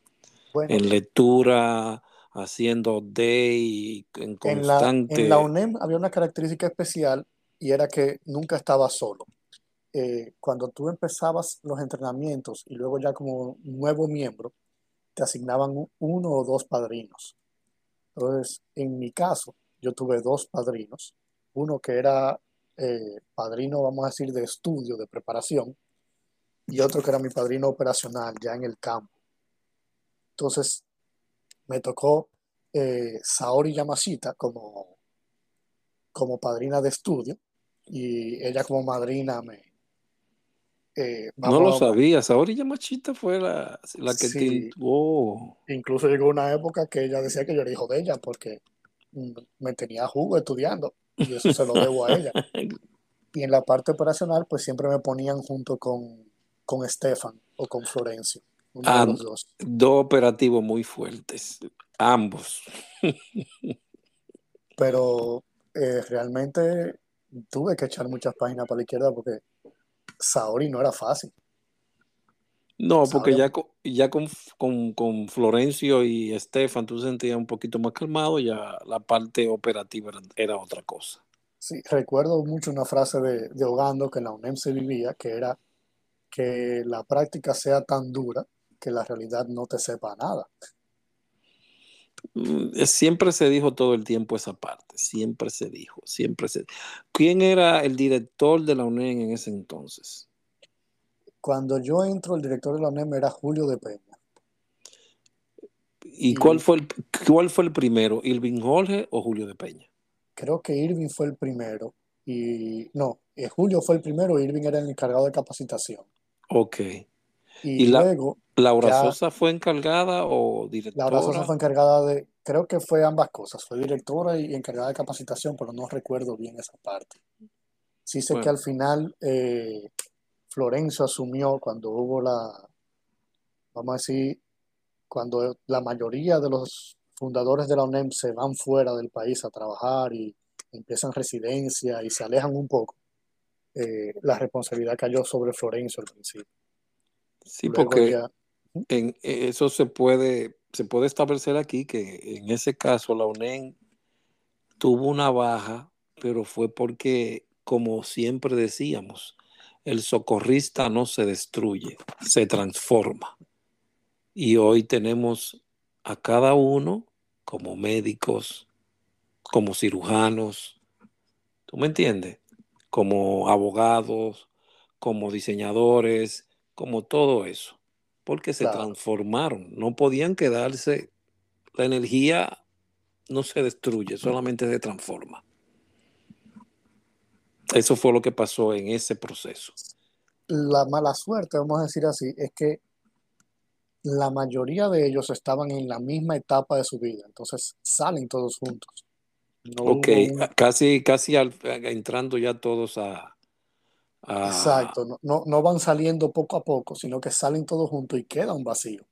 Bueno, en lectura, haciendo day, en en la, en la UNEM había una característica especial y era que nunca estaba solo. Eh, cuando tú empezabas los entrenamientos y luego ya como nuevo miembro, te asignaban un- uno o dos padrinos. Entonces, en mi caso, yo tuve dos padrinos. Uno que era eh, padrino, vamos a decir, de estudio, de preparación, y otro que era mi padrino operacional, ya en el campo. Entonces, me tocó eh, Saori Yamashita como, como padrina de estudio, y ella como madrina me... eh, No lo sabía. Saori Yamashita fue la, la que Sí. te... Oh. Incluso llegó una época que ella decía que yo era hijo de ella porque mm, me tenía jugo estudiando y eso se lo debo a ella. Y en la parte operacional, pues siempre me ponían junto con, con Stefan o con Florencio, Ah, dos. Dos operativos muy fuertes, ambos. Pero eh, realmente tuve que echar muchas páginas para la izquierda porque Saori no era fácil. No, porque Saori- ya, con, ya con, con, con Florencio y Estefan tú sentías un poquito más calmado, ya la parte operativa era, era otra cosa. Sí, recuerdo mucho una frase de, de Ogando que en la UNEM se vivía, que era que la práctica sea tan dura que la realidad no te sepa nada. Mm, Siempre se dijo todo el tiempo esa parte, siempre se dijo, siempre se... ¿Quién era el director de la UNED en ese entonces? Cuando yo entro, el director de la UNEM era Julio de Peña. ¿Y Y- cuál fue el, cuál fue el primero, Irving Jorge o Julio de Peña? Creo que Irving fue el primero. Y no, eh, Julio fue el primero, Irving era el encargado de capacitación. Ok. Y, Y la- luego ¿Laura Ya- Sosa fue encargada o directora? Laura Sosa fue encargada de, creo que fue ambas cosas, fue directora y encargada de capacitación, pero no recuerdo bien esa parte. Sí sé que Bueno. al final eh, Florencio asumió cuando hubo la, vamos a decir, cuando la mayoría de los fundadores de la UNEM se van fuera del país a trabajar y empiezan residencia y se alejan un poco, eh, la responsabilidad cayó sobre Florencio al principio. Sí, Luego porque ya- en, eso se puede, se puede establecer aquí que en ese caso la UNEM tuvo una baja, pero fue porque, como siempre decíamos, el socorrista no se destruye, se transforma. Y hoy tenemos a cada uno como médicos, como cirujanos, ¿tú me entiendes? Como abogados, como diseñadores, como todo eso, porque se Claro. transformaron, no podían quedarse, la energía no se destruye, solamente se transforma. Eso fue lo que pasó en ese proceso. La mala suerte, vamos a decir así, es que la mayoría de ellos estaban en la misma etapa de su vida, entonces salen todos juntos. No Ok, hubo casi, casi al- entrando ya todos a... a- Exacto, no, no, no van saliendo poco a poco, sino que salen todos juntos y queda un vacío.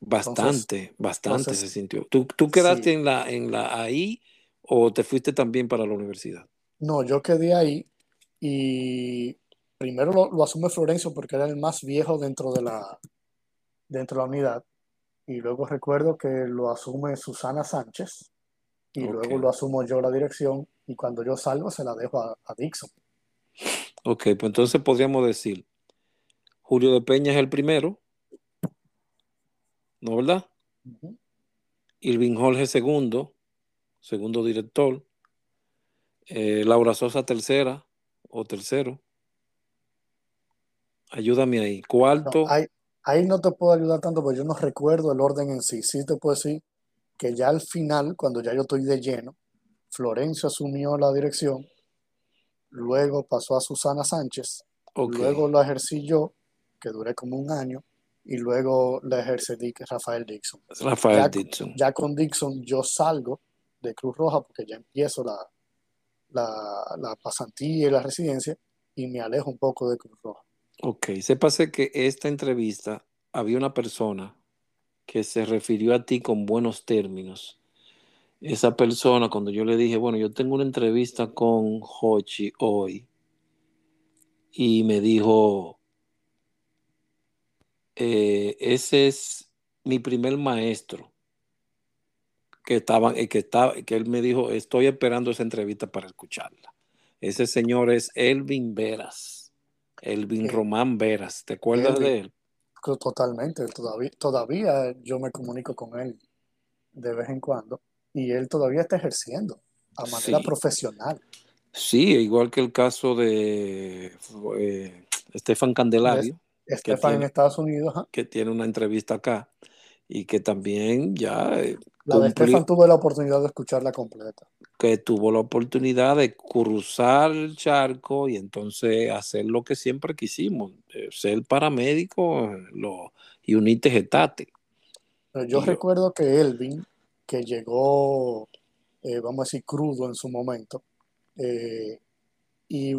Bastante, bastante entonces, se sintió. ¿Tú, tú quedaste sí. en la, en la ahí o te fuiste también para la universidad? No, yo quedé ahí y primero lo, lo asume Florencio porque era el más viejo dentro de la, dentro de la unidad. Y luego recuerdo que lo asume Susana Sánchez y luego lo asumo yo la dirección y cuando yo salgo se la dejo a, a Dixon. Ok, pues entonces podríamos decir, Julio de Peña es el primero, ¿no verdad? Ujú. Irving Jorge segundo, segundo director. Eh, Laura Sosa tercera o tercero. Ayúdame ahí. No, Cuarto, ahí, ahí no te puedo ayudar tanto porque yo no recuerdo el orden en sí. Sí te puedo decir que ya al final, cuando ya yo estoy de lleno, Florencio asumió la dirección, luego pasó a Susana Sánchez, luego lo ejercí yo, que duré como un año, y luego la ejerce Rafael Dixon. Rafael Ya, Dixon. ya con Dixon yo salgo de Cruz Roja porque ya empiezo la, la, la pasantía y la residencia y me alejo un poco de Cruz Roja. Ok, sépase que esta entrevista había una persona que se refirió a ti con buenos términos. Esa persona, cuando yo le dije, bueno, yo tengo una entrevista con Hochi hoy, y me dijo, eh, ese es mi primer maestro, que estaba, eh, que estaba, que él me dijo, estoy esperando esa entrevista para escucharla. Ese señor es Elvin Veras, Elvin Román Veras. ¿Te acuerdas Elvin, de él? totalmente, todavía, todavía yo me comunico con él de vez en cuando y él todavía está ejerciendo a manera Sí, profesional. sí, igual que el caso de eh, Estefan De Candelario, Estefan en Estados Unidos, ajá. que tiene una entrevista acá y que también ya eh, La de Estefan tuve la oportunidad de escucharla completa. que tuvo la oportunidad de cruzar el charco y entonces hacer lo que siempre quisimos, eh, ser paramédico eh, lo, y unite getate. Pero yo Y yo, recuerdo que Elvin, que llegó, eh, vamos a decir, crudo en su momento, eh, y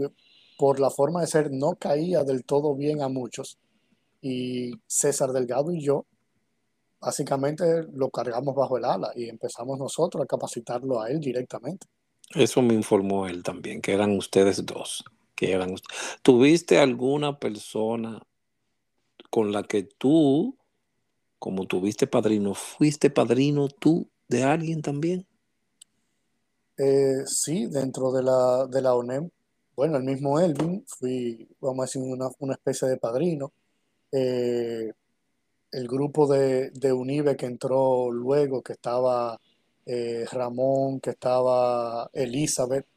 por la forma de ser no caía del todo bien a muchos, y César Delgado y yo básicamente lo cargamos bajo el ala y empezamos nosotros a capacitarlo a él directamente. eso me informó él también, que eran ustedes dos, que eran ¿Tuviste alguna persona con la que tú, como tuviste padrino, fuiste padrino tú de alguien también? Eh, sí, dentro de la, de la ONEM, bueno, el mismo Elvin, fui, vamos a decir, una, una especie de padrino. Eh, el grupo de, de Unive que entró luego, que estaba eh, Ramón, que estaba Elizabeth,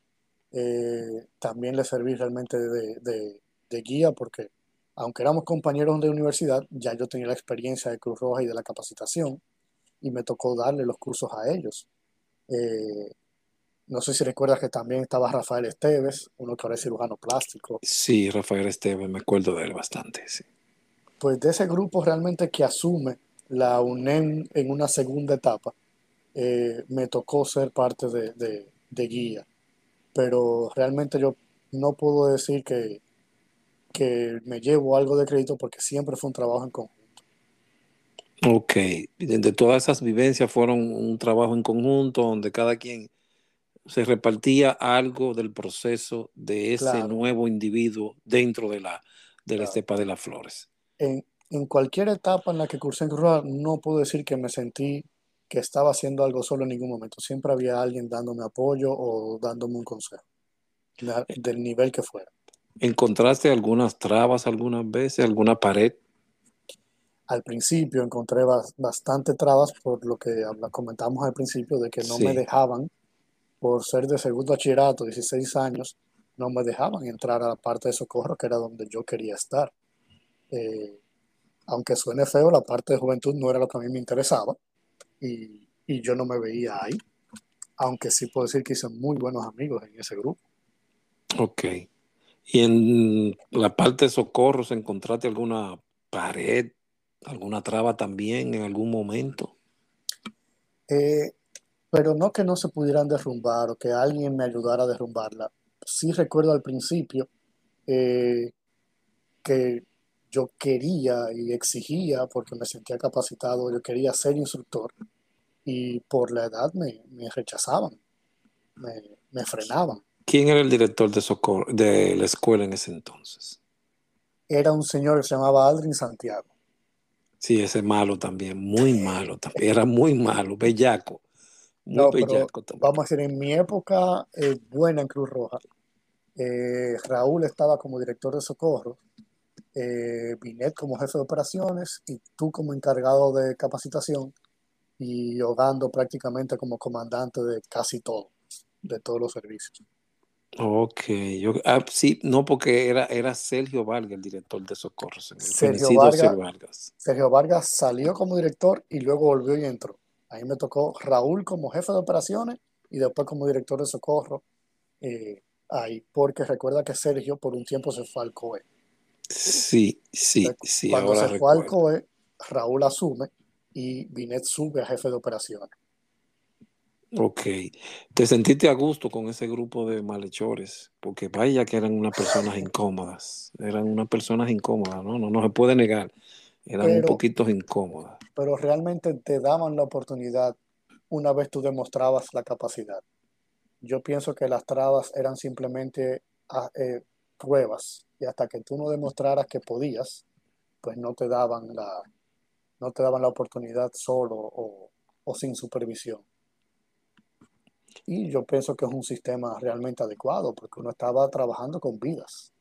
eh, también le serví realmente de, de- de guía porque aunque éramos compañeros de universidad, ya yo tenía la experiencia de Cruz Roja y de la capacitación y me tocó darle los cursos a ellos. Eh, no sé si recuerdas que también estaba Rafael Esteves, uno que ahora es cirujano plástico. Sí, Rafael Esteban, me acuerdo de él bastante, sí. Pues de ese grupo realmente que asume la UNEM en una segunda etapa, eh, me tocó ser parte de, de- de guía. Pero realmente yo no puedo decir que, que me llevo algo de crédito porque siempre fue un trabajo en conjunto. Ok, de todas esas vivencias fueron un trabajo en conjunto donde cada quien se repartía algo del proceso de ese Claro, nuevo individuo dentro de la, de la claro. estepa de las flores. En, en cualquier etapa en la que cursé en Cruz no puedo decir que me sentí que estaba haciendo algo solo en ningún momento. Siempre había alguien dándome apoyo o dándome un consejo, la- del nivel que fuera. ¿Encontraste algunas trabas algunas veces, alguna pared? Al principio encontré bas- bastante trabas por lo que comentamos al principio de que no me Sí, dejaban, por ser de segundo bachillerato, 16 años, no me dejaban entrar a la parte de socorro, que era donde yo quería estar. Eh, aunque suene feo, la parte de juventud no era lo que a mí me interesaba y, y yo no me veía ahí, aunque sí puedo decir que hice muy buenos amigos en ese grupo. ok. ¿Y en la parte de socorros encontraste alguna pared, alguna traba también en algún momento? Eh, pero no que no se pudieran derrumbar o que alguien me ayudara a derrumbarla. Sí recuerdo al principio eh, que yo quería y exigía, porque me sentía capacitado, yo quería ser instructor y por la edad me, me rechazaban, me, me frenaban. ¿Quién era el director de, socorro, de la escuela en ese entonces? Era un señor que se llamaba Aldrin Santiago. Sí, ese malo también, muy malo también. Era muy malo, bellaco. Muy No, bellaco también. vamos a decir, en mi época eh, buena en Cruz Roja, eh, Raúl estaba como director de socorro, eh, Binet como jefe de operaciones y tú como encargado de capacitación y Ogando prácticamente como comandante de casi todo, de todos los servicios. Ok, yo, ah, sí, no, porque era, era Sergio Vargas el director de socorros, el Sergio Vargas, Sergio Vargas. Sergio Vargas salió como director y luego volvió y entró. Ahí me tocó Raúl como jefe de operaciones y después como director de socorro. eh, ahí, porque recuerda que Sergio por un tiempo se fue al COE. Sí, sí, Entonces, sí, cuando ahora se fue al. COE, Raúl asume y Binet sube a jefe de operaciones. Ok, te sentiste a gusto con ese grupo de malhechores, porque vaya que eran unas personas incómodas, eran unas personas incómodas, ¿no? No, no se puede negar, eran un Pero, poquito incómodas. pero realmente te daban la oportunidad una vez tú demostrabas la capacidad. Yo pienso que las trabas eran simplemente ah, eh, pruebas y hasta que tú no demostraras que podías, pues no te daban la, no te daban la oportunidad solo o, o sin supervisión. Y yo pienso que es un sistema realmente adecuado porque uno estaba trabajando con vidas.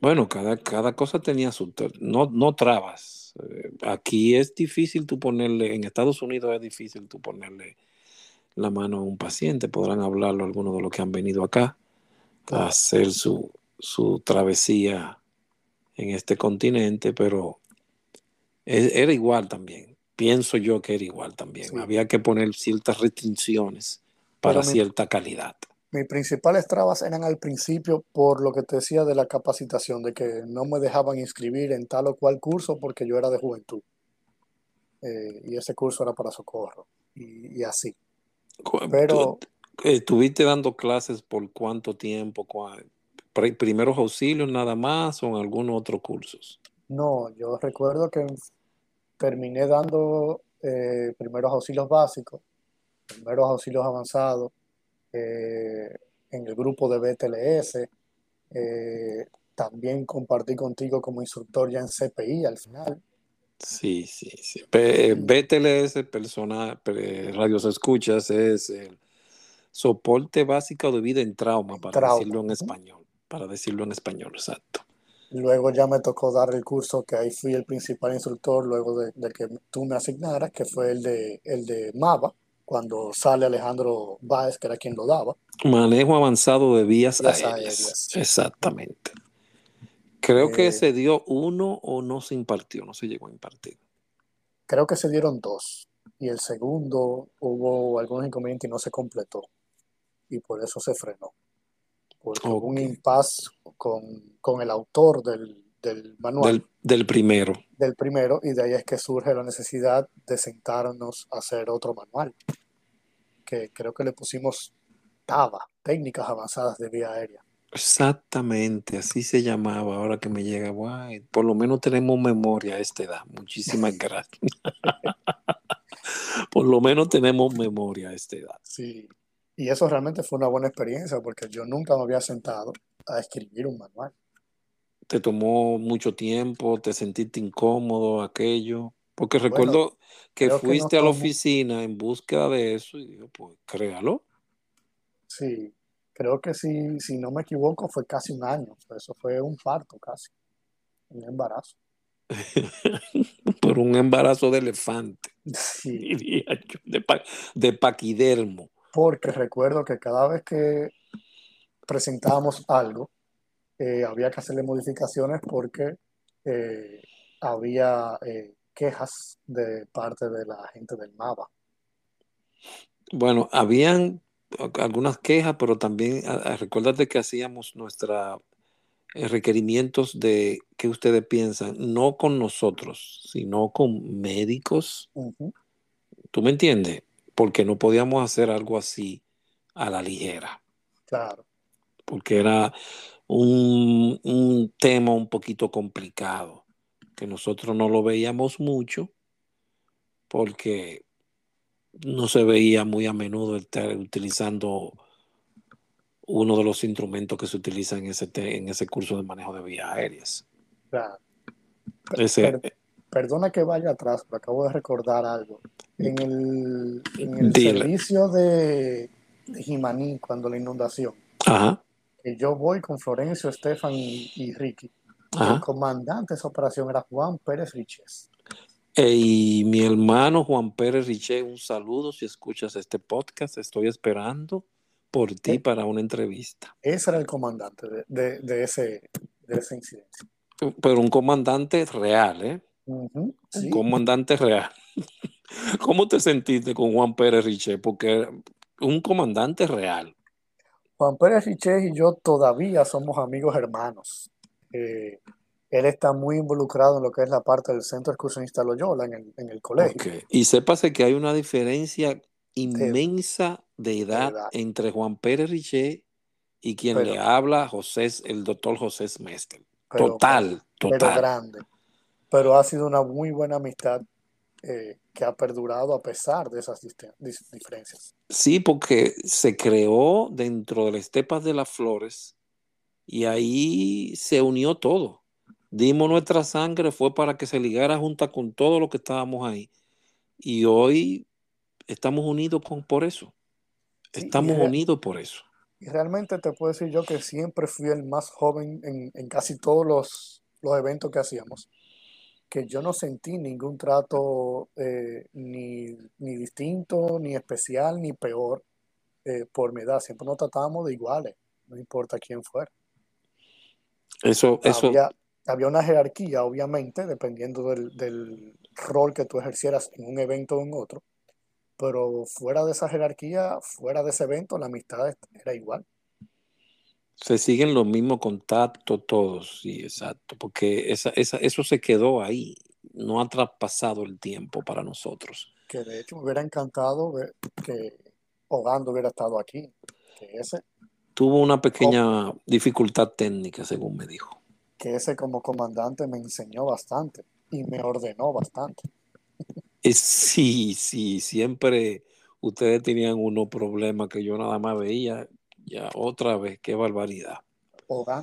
Bueno, cada, cada cosa tenía su... No, no trabas. Eh, Aquí es difícil tú ponerle, en Estados Unidos es difícil tú ponerle la mano a un paciente. Podrán hablarlo algunos de los que han venido acá a Claro, hacer su, su travesía en este continente, pero e- era igual también. Pienso yo que era igual también. sí. Había que poner ciertas restricciones para Pero mi, cierta calidad. mis principales trabas eran al principio por lo que te decía de la capacitación, de que no me dejaban inscribir en tal o cual curso porque yo era de juventud eh, y ese curso era para socorro y, y así. Cu- ¿Tú Pero estuviste dando clases por cuánto tiempo? ¿Primeros auxilios nada más o en algunos otros cursos? no, yo recuerdo que terminé dando eh, primeros auxilios básicos, primeros auxilios avanzados eh, en el grupo de BTLS. eh, también compartí contigo como instructor ya en CPI al final. Sí, sí, sí. P- Y BTLS, persona, pe- radios escuchas, es el soporte básico de vida en trauma, en para trauma. decirlo en español. Para decirlo en español, exacto. Luego ya me tocó dar el curso que ahí fui el principal instructor luego de, de que tú me asignaras, que fue el de, el de MAVA, cuando sale Alejandro Báez, que era quien lo daba, Manejo avanzado de vías vías aéreas. aéreas. Exactamente. Creo que Eh, se dio uno o no se impartió, no se llegó a impartir. creo que se dieron dos y el segundo hubo algunos inconvenientes y no se completó y por eso se frenó, porque hubo un impasse con, con el autor del, del manual Del, del primero. del primero y de ahí es que surge la necesidad de sentarnos a hacer otro manual, que creo que le pusimos TABA, técnicas avanzadas de vía aérea. Exactamente, así se llamaba. Ahora que me llega, guay, por lo menos tenemos memoria a esta edad. Muchísimas gracias. Por lo menos tenemos memoria a esta edad. Sí, y eso realmente fue una buena experiencia porque yo nunca me había sentado a escribir un manual. Te tomó mucho tiempo, te sentiste incómodo, aquello. Porque Bueno, recuerdo que fuiste a la oficina en búsqueda de eso y digo, pues créalo. sí, creo que si, si no me equivoco fue casi un año, eso fue un parto casi, un embarazo. Por un embarazo de elefante, Sí, diría yo, de, pa- de paquidermo. porque recuerdo que cada vez que presentábamos algo, eh, había que hacerle modificaciones porque eh, había eh, quejas de parte de la gente del MAVA. Bueno, habían algunas quejas, pero también recuérdate que hacíamos nuestros requerimientos de qué ustedes piensan, no con nosotros, sino con médicos. ¿Tú me entiendes? Porque no podíamos hacer algo así a la ligera, claro, porque era un, un tema un poquito complicado, que nosotros no lo veíamos mucho, porque no se veía muy a menudo estar utilizando uno de los instrumentos que se utilizan en ese, en ese curso de manejo de vías aéreas. O sea, per- Ese, per- perdona que vaya atrás, pero acabo de recordar algo. En el, en el servicio de, de Jimaní, cuando la inundación, Ajá, yo voy con Florencio, Estefan y, y Ricky, el comandante de esa operación era Juan Pérez Riches. Eh, Y mi hermano Juan Pérez Riché, un saludo si escuchas este podcast. Estoy esperando por ti E- para una entrevista. Ese era el comandante de, de- de ese, de ese incidente. Pero un comandante real, ¿eh? Un sí, comandante real. ¿Cómo te sentiste con Juan Pérez Riché? Porque un comandante real. Juan Pérez Riches y yo todavía somos amigos hermanos. Eh, él está muy involucrado en lo que es la parte del Centro Excursionista Loyola en el, en el colegio. Ok. Y sépase que hay una diferencia inmensa de de edad entre Juan Pérez Riché y quien le habla, José, el doctor José pero, pero, Total, pero total. grande. Pero ha sido una muy buena amistad eh, que ha perdurado a pesar de esas diferencias. Sí, porque se creó dentro de las estepas de las flores y ahí se unió todo. Dimos nuestra sangre, fue para que se ligara junta con todo lo que estábamos ahí. Y hoy estamos unidos con, por eso. Sí, Estamos unidos por eso. y realmente te puedo decir yo que siempre fui el más joven en, en casi todos los, los eventos que hacíamos. Que yo no sentí ningún trato eh, ni, ni distinto, ni especial, ni peor eh, por mi edad. Siempre nos tratábamos de iguales, no importa quién fuera. Eso, eso, Había, había una jerarquía, obviamente, dependiendo del, del rol que tú ejercieras en un evento o en otro, pero fuera de esa jerarquía, fuera de ese evento, la amistad era igual. Se siguen los mismos contactos todos, sí, exacto, porque esa, esa, eso se quedó ahí, no ha traspasado el tiempo para nosotros. Que de hecho me hubiera encantado ver que Ogando hubiera estado aquí, que ese Tuvo una pequeña dificultad técnica, según me dijo. que ese como comandante me enseñó bastante y me ordenó bastante. Sí, sí, siempre ustedes tenían unos problemas que yo nada más veía. Ya otra vez, qué barbaridad.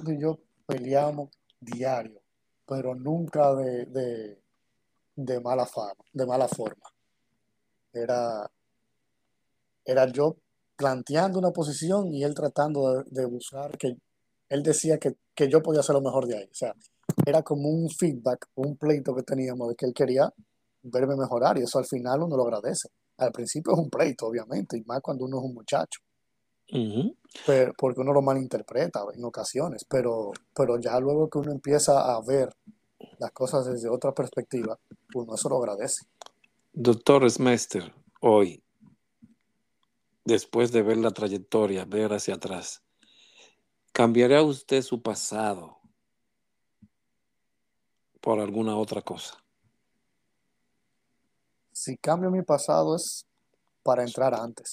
Y yo peleábamos diario, pero nunca de, de, de mala fama, de mala forma. Era, era yo planteando una posición y él tratando de, de buscar que él decía que, que yo podía hacer lo mejor de ahí. O sea, era como un feedback, un pleito que teníamos de que él quería verme mejorar y eso al final uno lo agradece. Al principio es un pleito, obviamente, y más cuando uno es un muchacho. Pero- porque uno lo malinterpreta en ocasiones, pero, pero ya luego que uno empieza a ver las cosas desde otra perspectiva, uno eso lo agradece. Doctor Smester, hoy, después de ver la trayectoria, ver hacia atrás, ¿cambiaría usted su pasado por alguna otra cosa? Si cambio mi pasado es para entrar antes,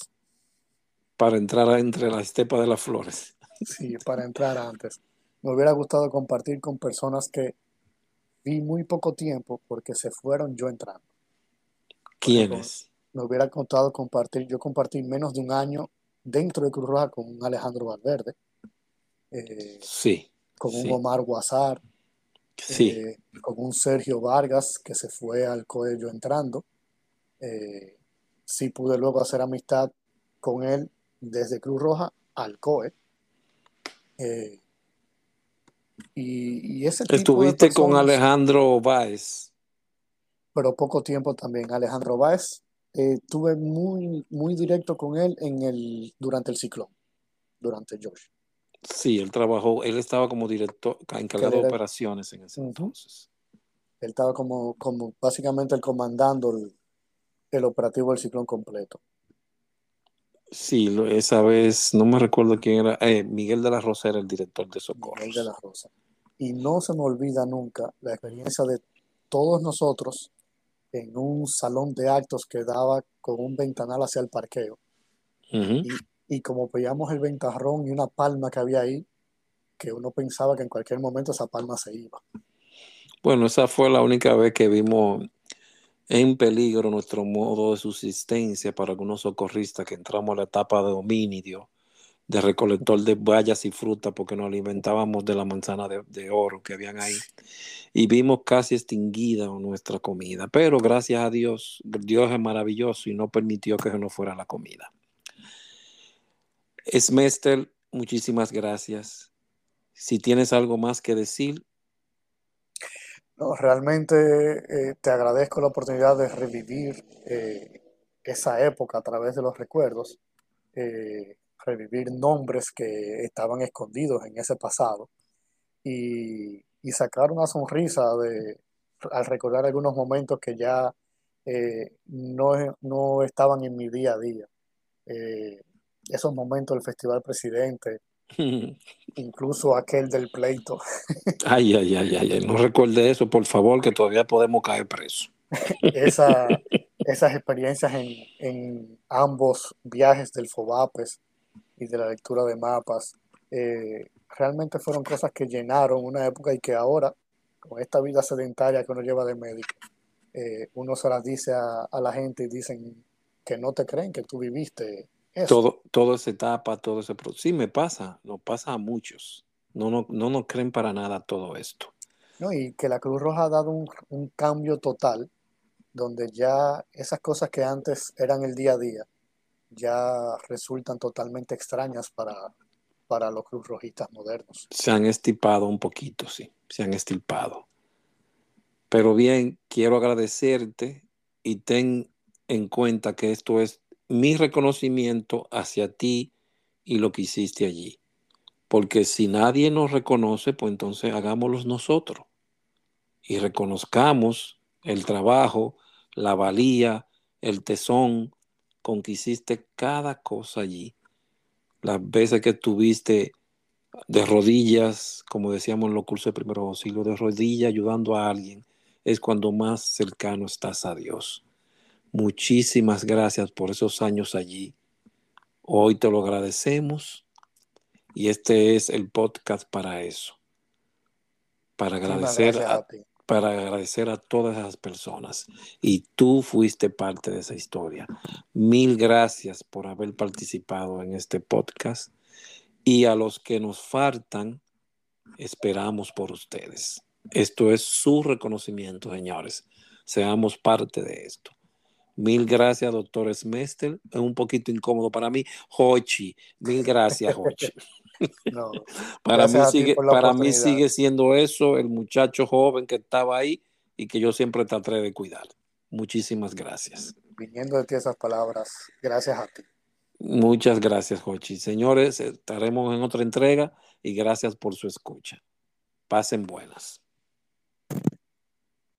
Para entrar entre la estepa de las flores. sí, para entrar antes. Me hubiera gustado compartir con personas que vi muy poco tiempo porque se fueron yo entrando. ¿Quiénes? me hubiera gustado compartir, yo compartí menos de un año dentro de Cruz Roja con un Alejandro Valverde, eh, Sí, con un sí, Omar Guazar, sí. eh, con un Sergio Vargas que se fue al Coello entrando. Eh, sí pude luego hacer amistad con él desde Cruz Roja al COE. Eh, y, y ese tipo de Estuviste con Alejandro Báez. pero poco tiempo también. Alejandro Báez, eh, tuve muy, muy directo con él en el, durante el ciclón, durante Josh. Sí, él trabajó, él estaba como director, encargado de era, operaciones en ese entonces. él estaba como, como básicamente el comandando el, el operativo del ciclón completo. Sí, esa vez, no me recuerdo quién era, eh, Miguel de la Rosa era el director de Miguel de la Rosa. Y no se me olvida nunca la experiencia de todos nosotros en un salón de actos que daba con un ventanal hacia el parqueo. Y, y como veíamos el ventarrón y una palma que había ahí, que uno pensaba que en cualquier momento esa palma se iba. Bueno, esa fue la única vez que vimos en peligro nuestro modo de subsistencia para algunos socorristas que entramos a la etapa de homínido, de recolector de bayas y fruta porque nos alimentábamos de la manzana de, de, oro que habían ahí y vimos casi extinguida nuestra comida. Pero gracias a Dios, Dios es maravilloso y no permitió que se nos fuera la comida. Smester, muchísimas gracias. Si tienes algo más que decir. No, realmente eh, te agradezco la oportunidad de revivir eh, esa época a través de los recuerdos. Eh, revivir nombres que estaban escondidos en ese pasado y, y sacar una sonrisa de, al recordar algunos momentos que ya eh, no, no, estaban en mi día a día. Eh, esos momentos del Festival Presidente, incluso aquel del pleito. ay, ay, ay, ay, no recuerde eso, por favor, que todavía podemos caer presos. Esa, esas experiencias en, en, ambos viajes del FOBAPES y de la lectura de mapas, eh, realmente fueron cosas que llenaron una época y que ahora, con esta vida sedentaria que uno lleva de médico, eh, uno se las dice a, a, la gente y dicen que no te creen que tú viviste eso. Todo, toda esa etapa, todo ese proceso. Sí, me pasa, nos pasa a muchos. No, no, no nos creen para nada todo esto. No, y que la Cruz Roja ha dado un, un cambio total, donde ya esas cosas que antes eran el día a día, ya resultan totalmente extrañas para, para los cruz rojistas modernos. Se han estipado un poquito, sí, se han estilpado. Pero bien, quiero agradecerte y ten en cuenta que esto es mi reconocimiento hacia ti y lo que hiciste allí. Porque si nadie nos reconoce, pues entonces hagámoslo nosotros y reconozcamos el trabajo, la valía, el tesón con que hiciste cada cosa allí. Las veces que estuviste de rodillas, como decíamos en los cursos de primeros auxilios, de rodillas ayudando a alguien, es cuando más cercano estás a Dios. Muchísimas gracias por esos años allí. Hoy te lo agradecemos y este es el podcast para eso, para agradecer a, a para agradecer a todas esas personas. Y tú fuiste parte de esa historia. Mil gracias por haber participado en este podcast. Y a los que nos faltan, esperamos por ustedes. Esto es su reconocimiento, señores. Seamos parte de esto. Mil gracias, doctor Smester. Es un poquito incómodo para mí. Hochi, mil gracias, Hochi. No, para mí, sigue, para mí sigue siendo eso, el muchacho joven que estaba ahí y que yo siempre traté de cuidar. Muchísimas gracias. Viniendo de ti esas palabras, gracias a ti. Muchas gracias, Jochi. Señores, estaremos en otra entrega y gracias por su escucha. Pasen buenas.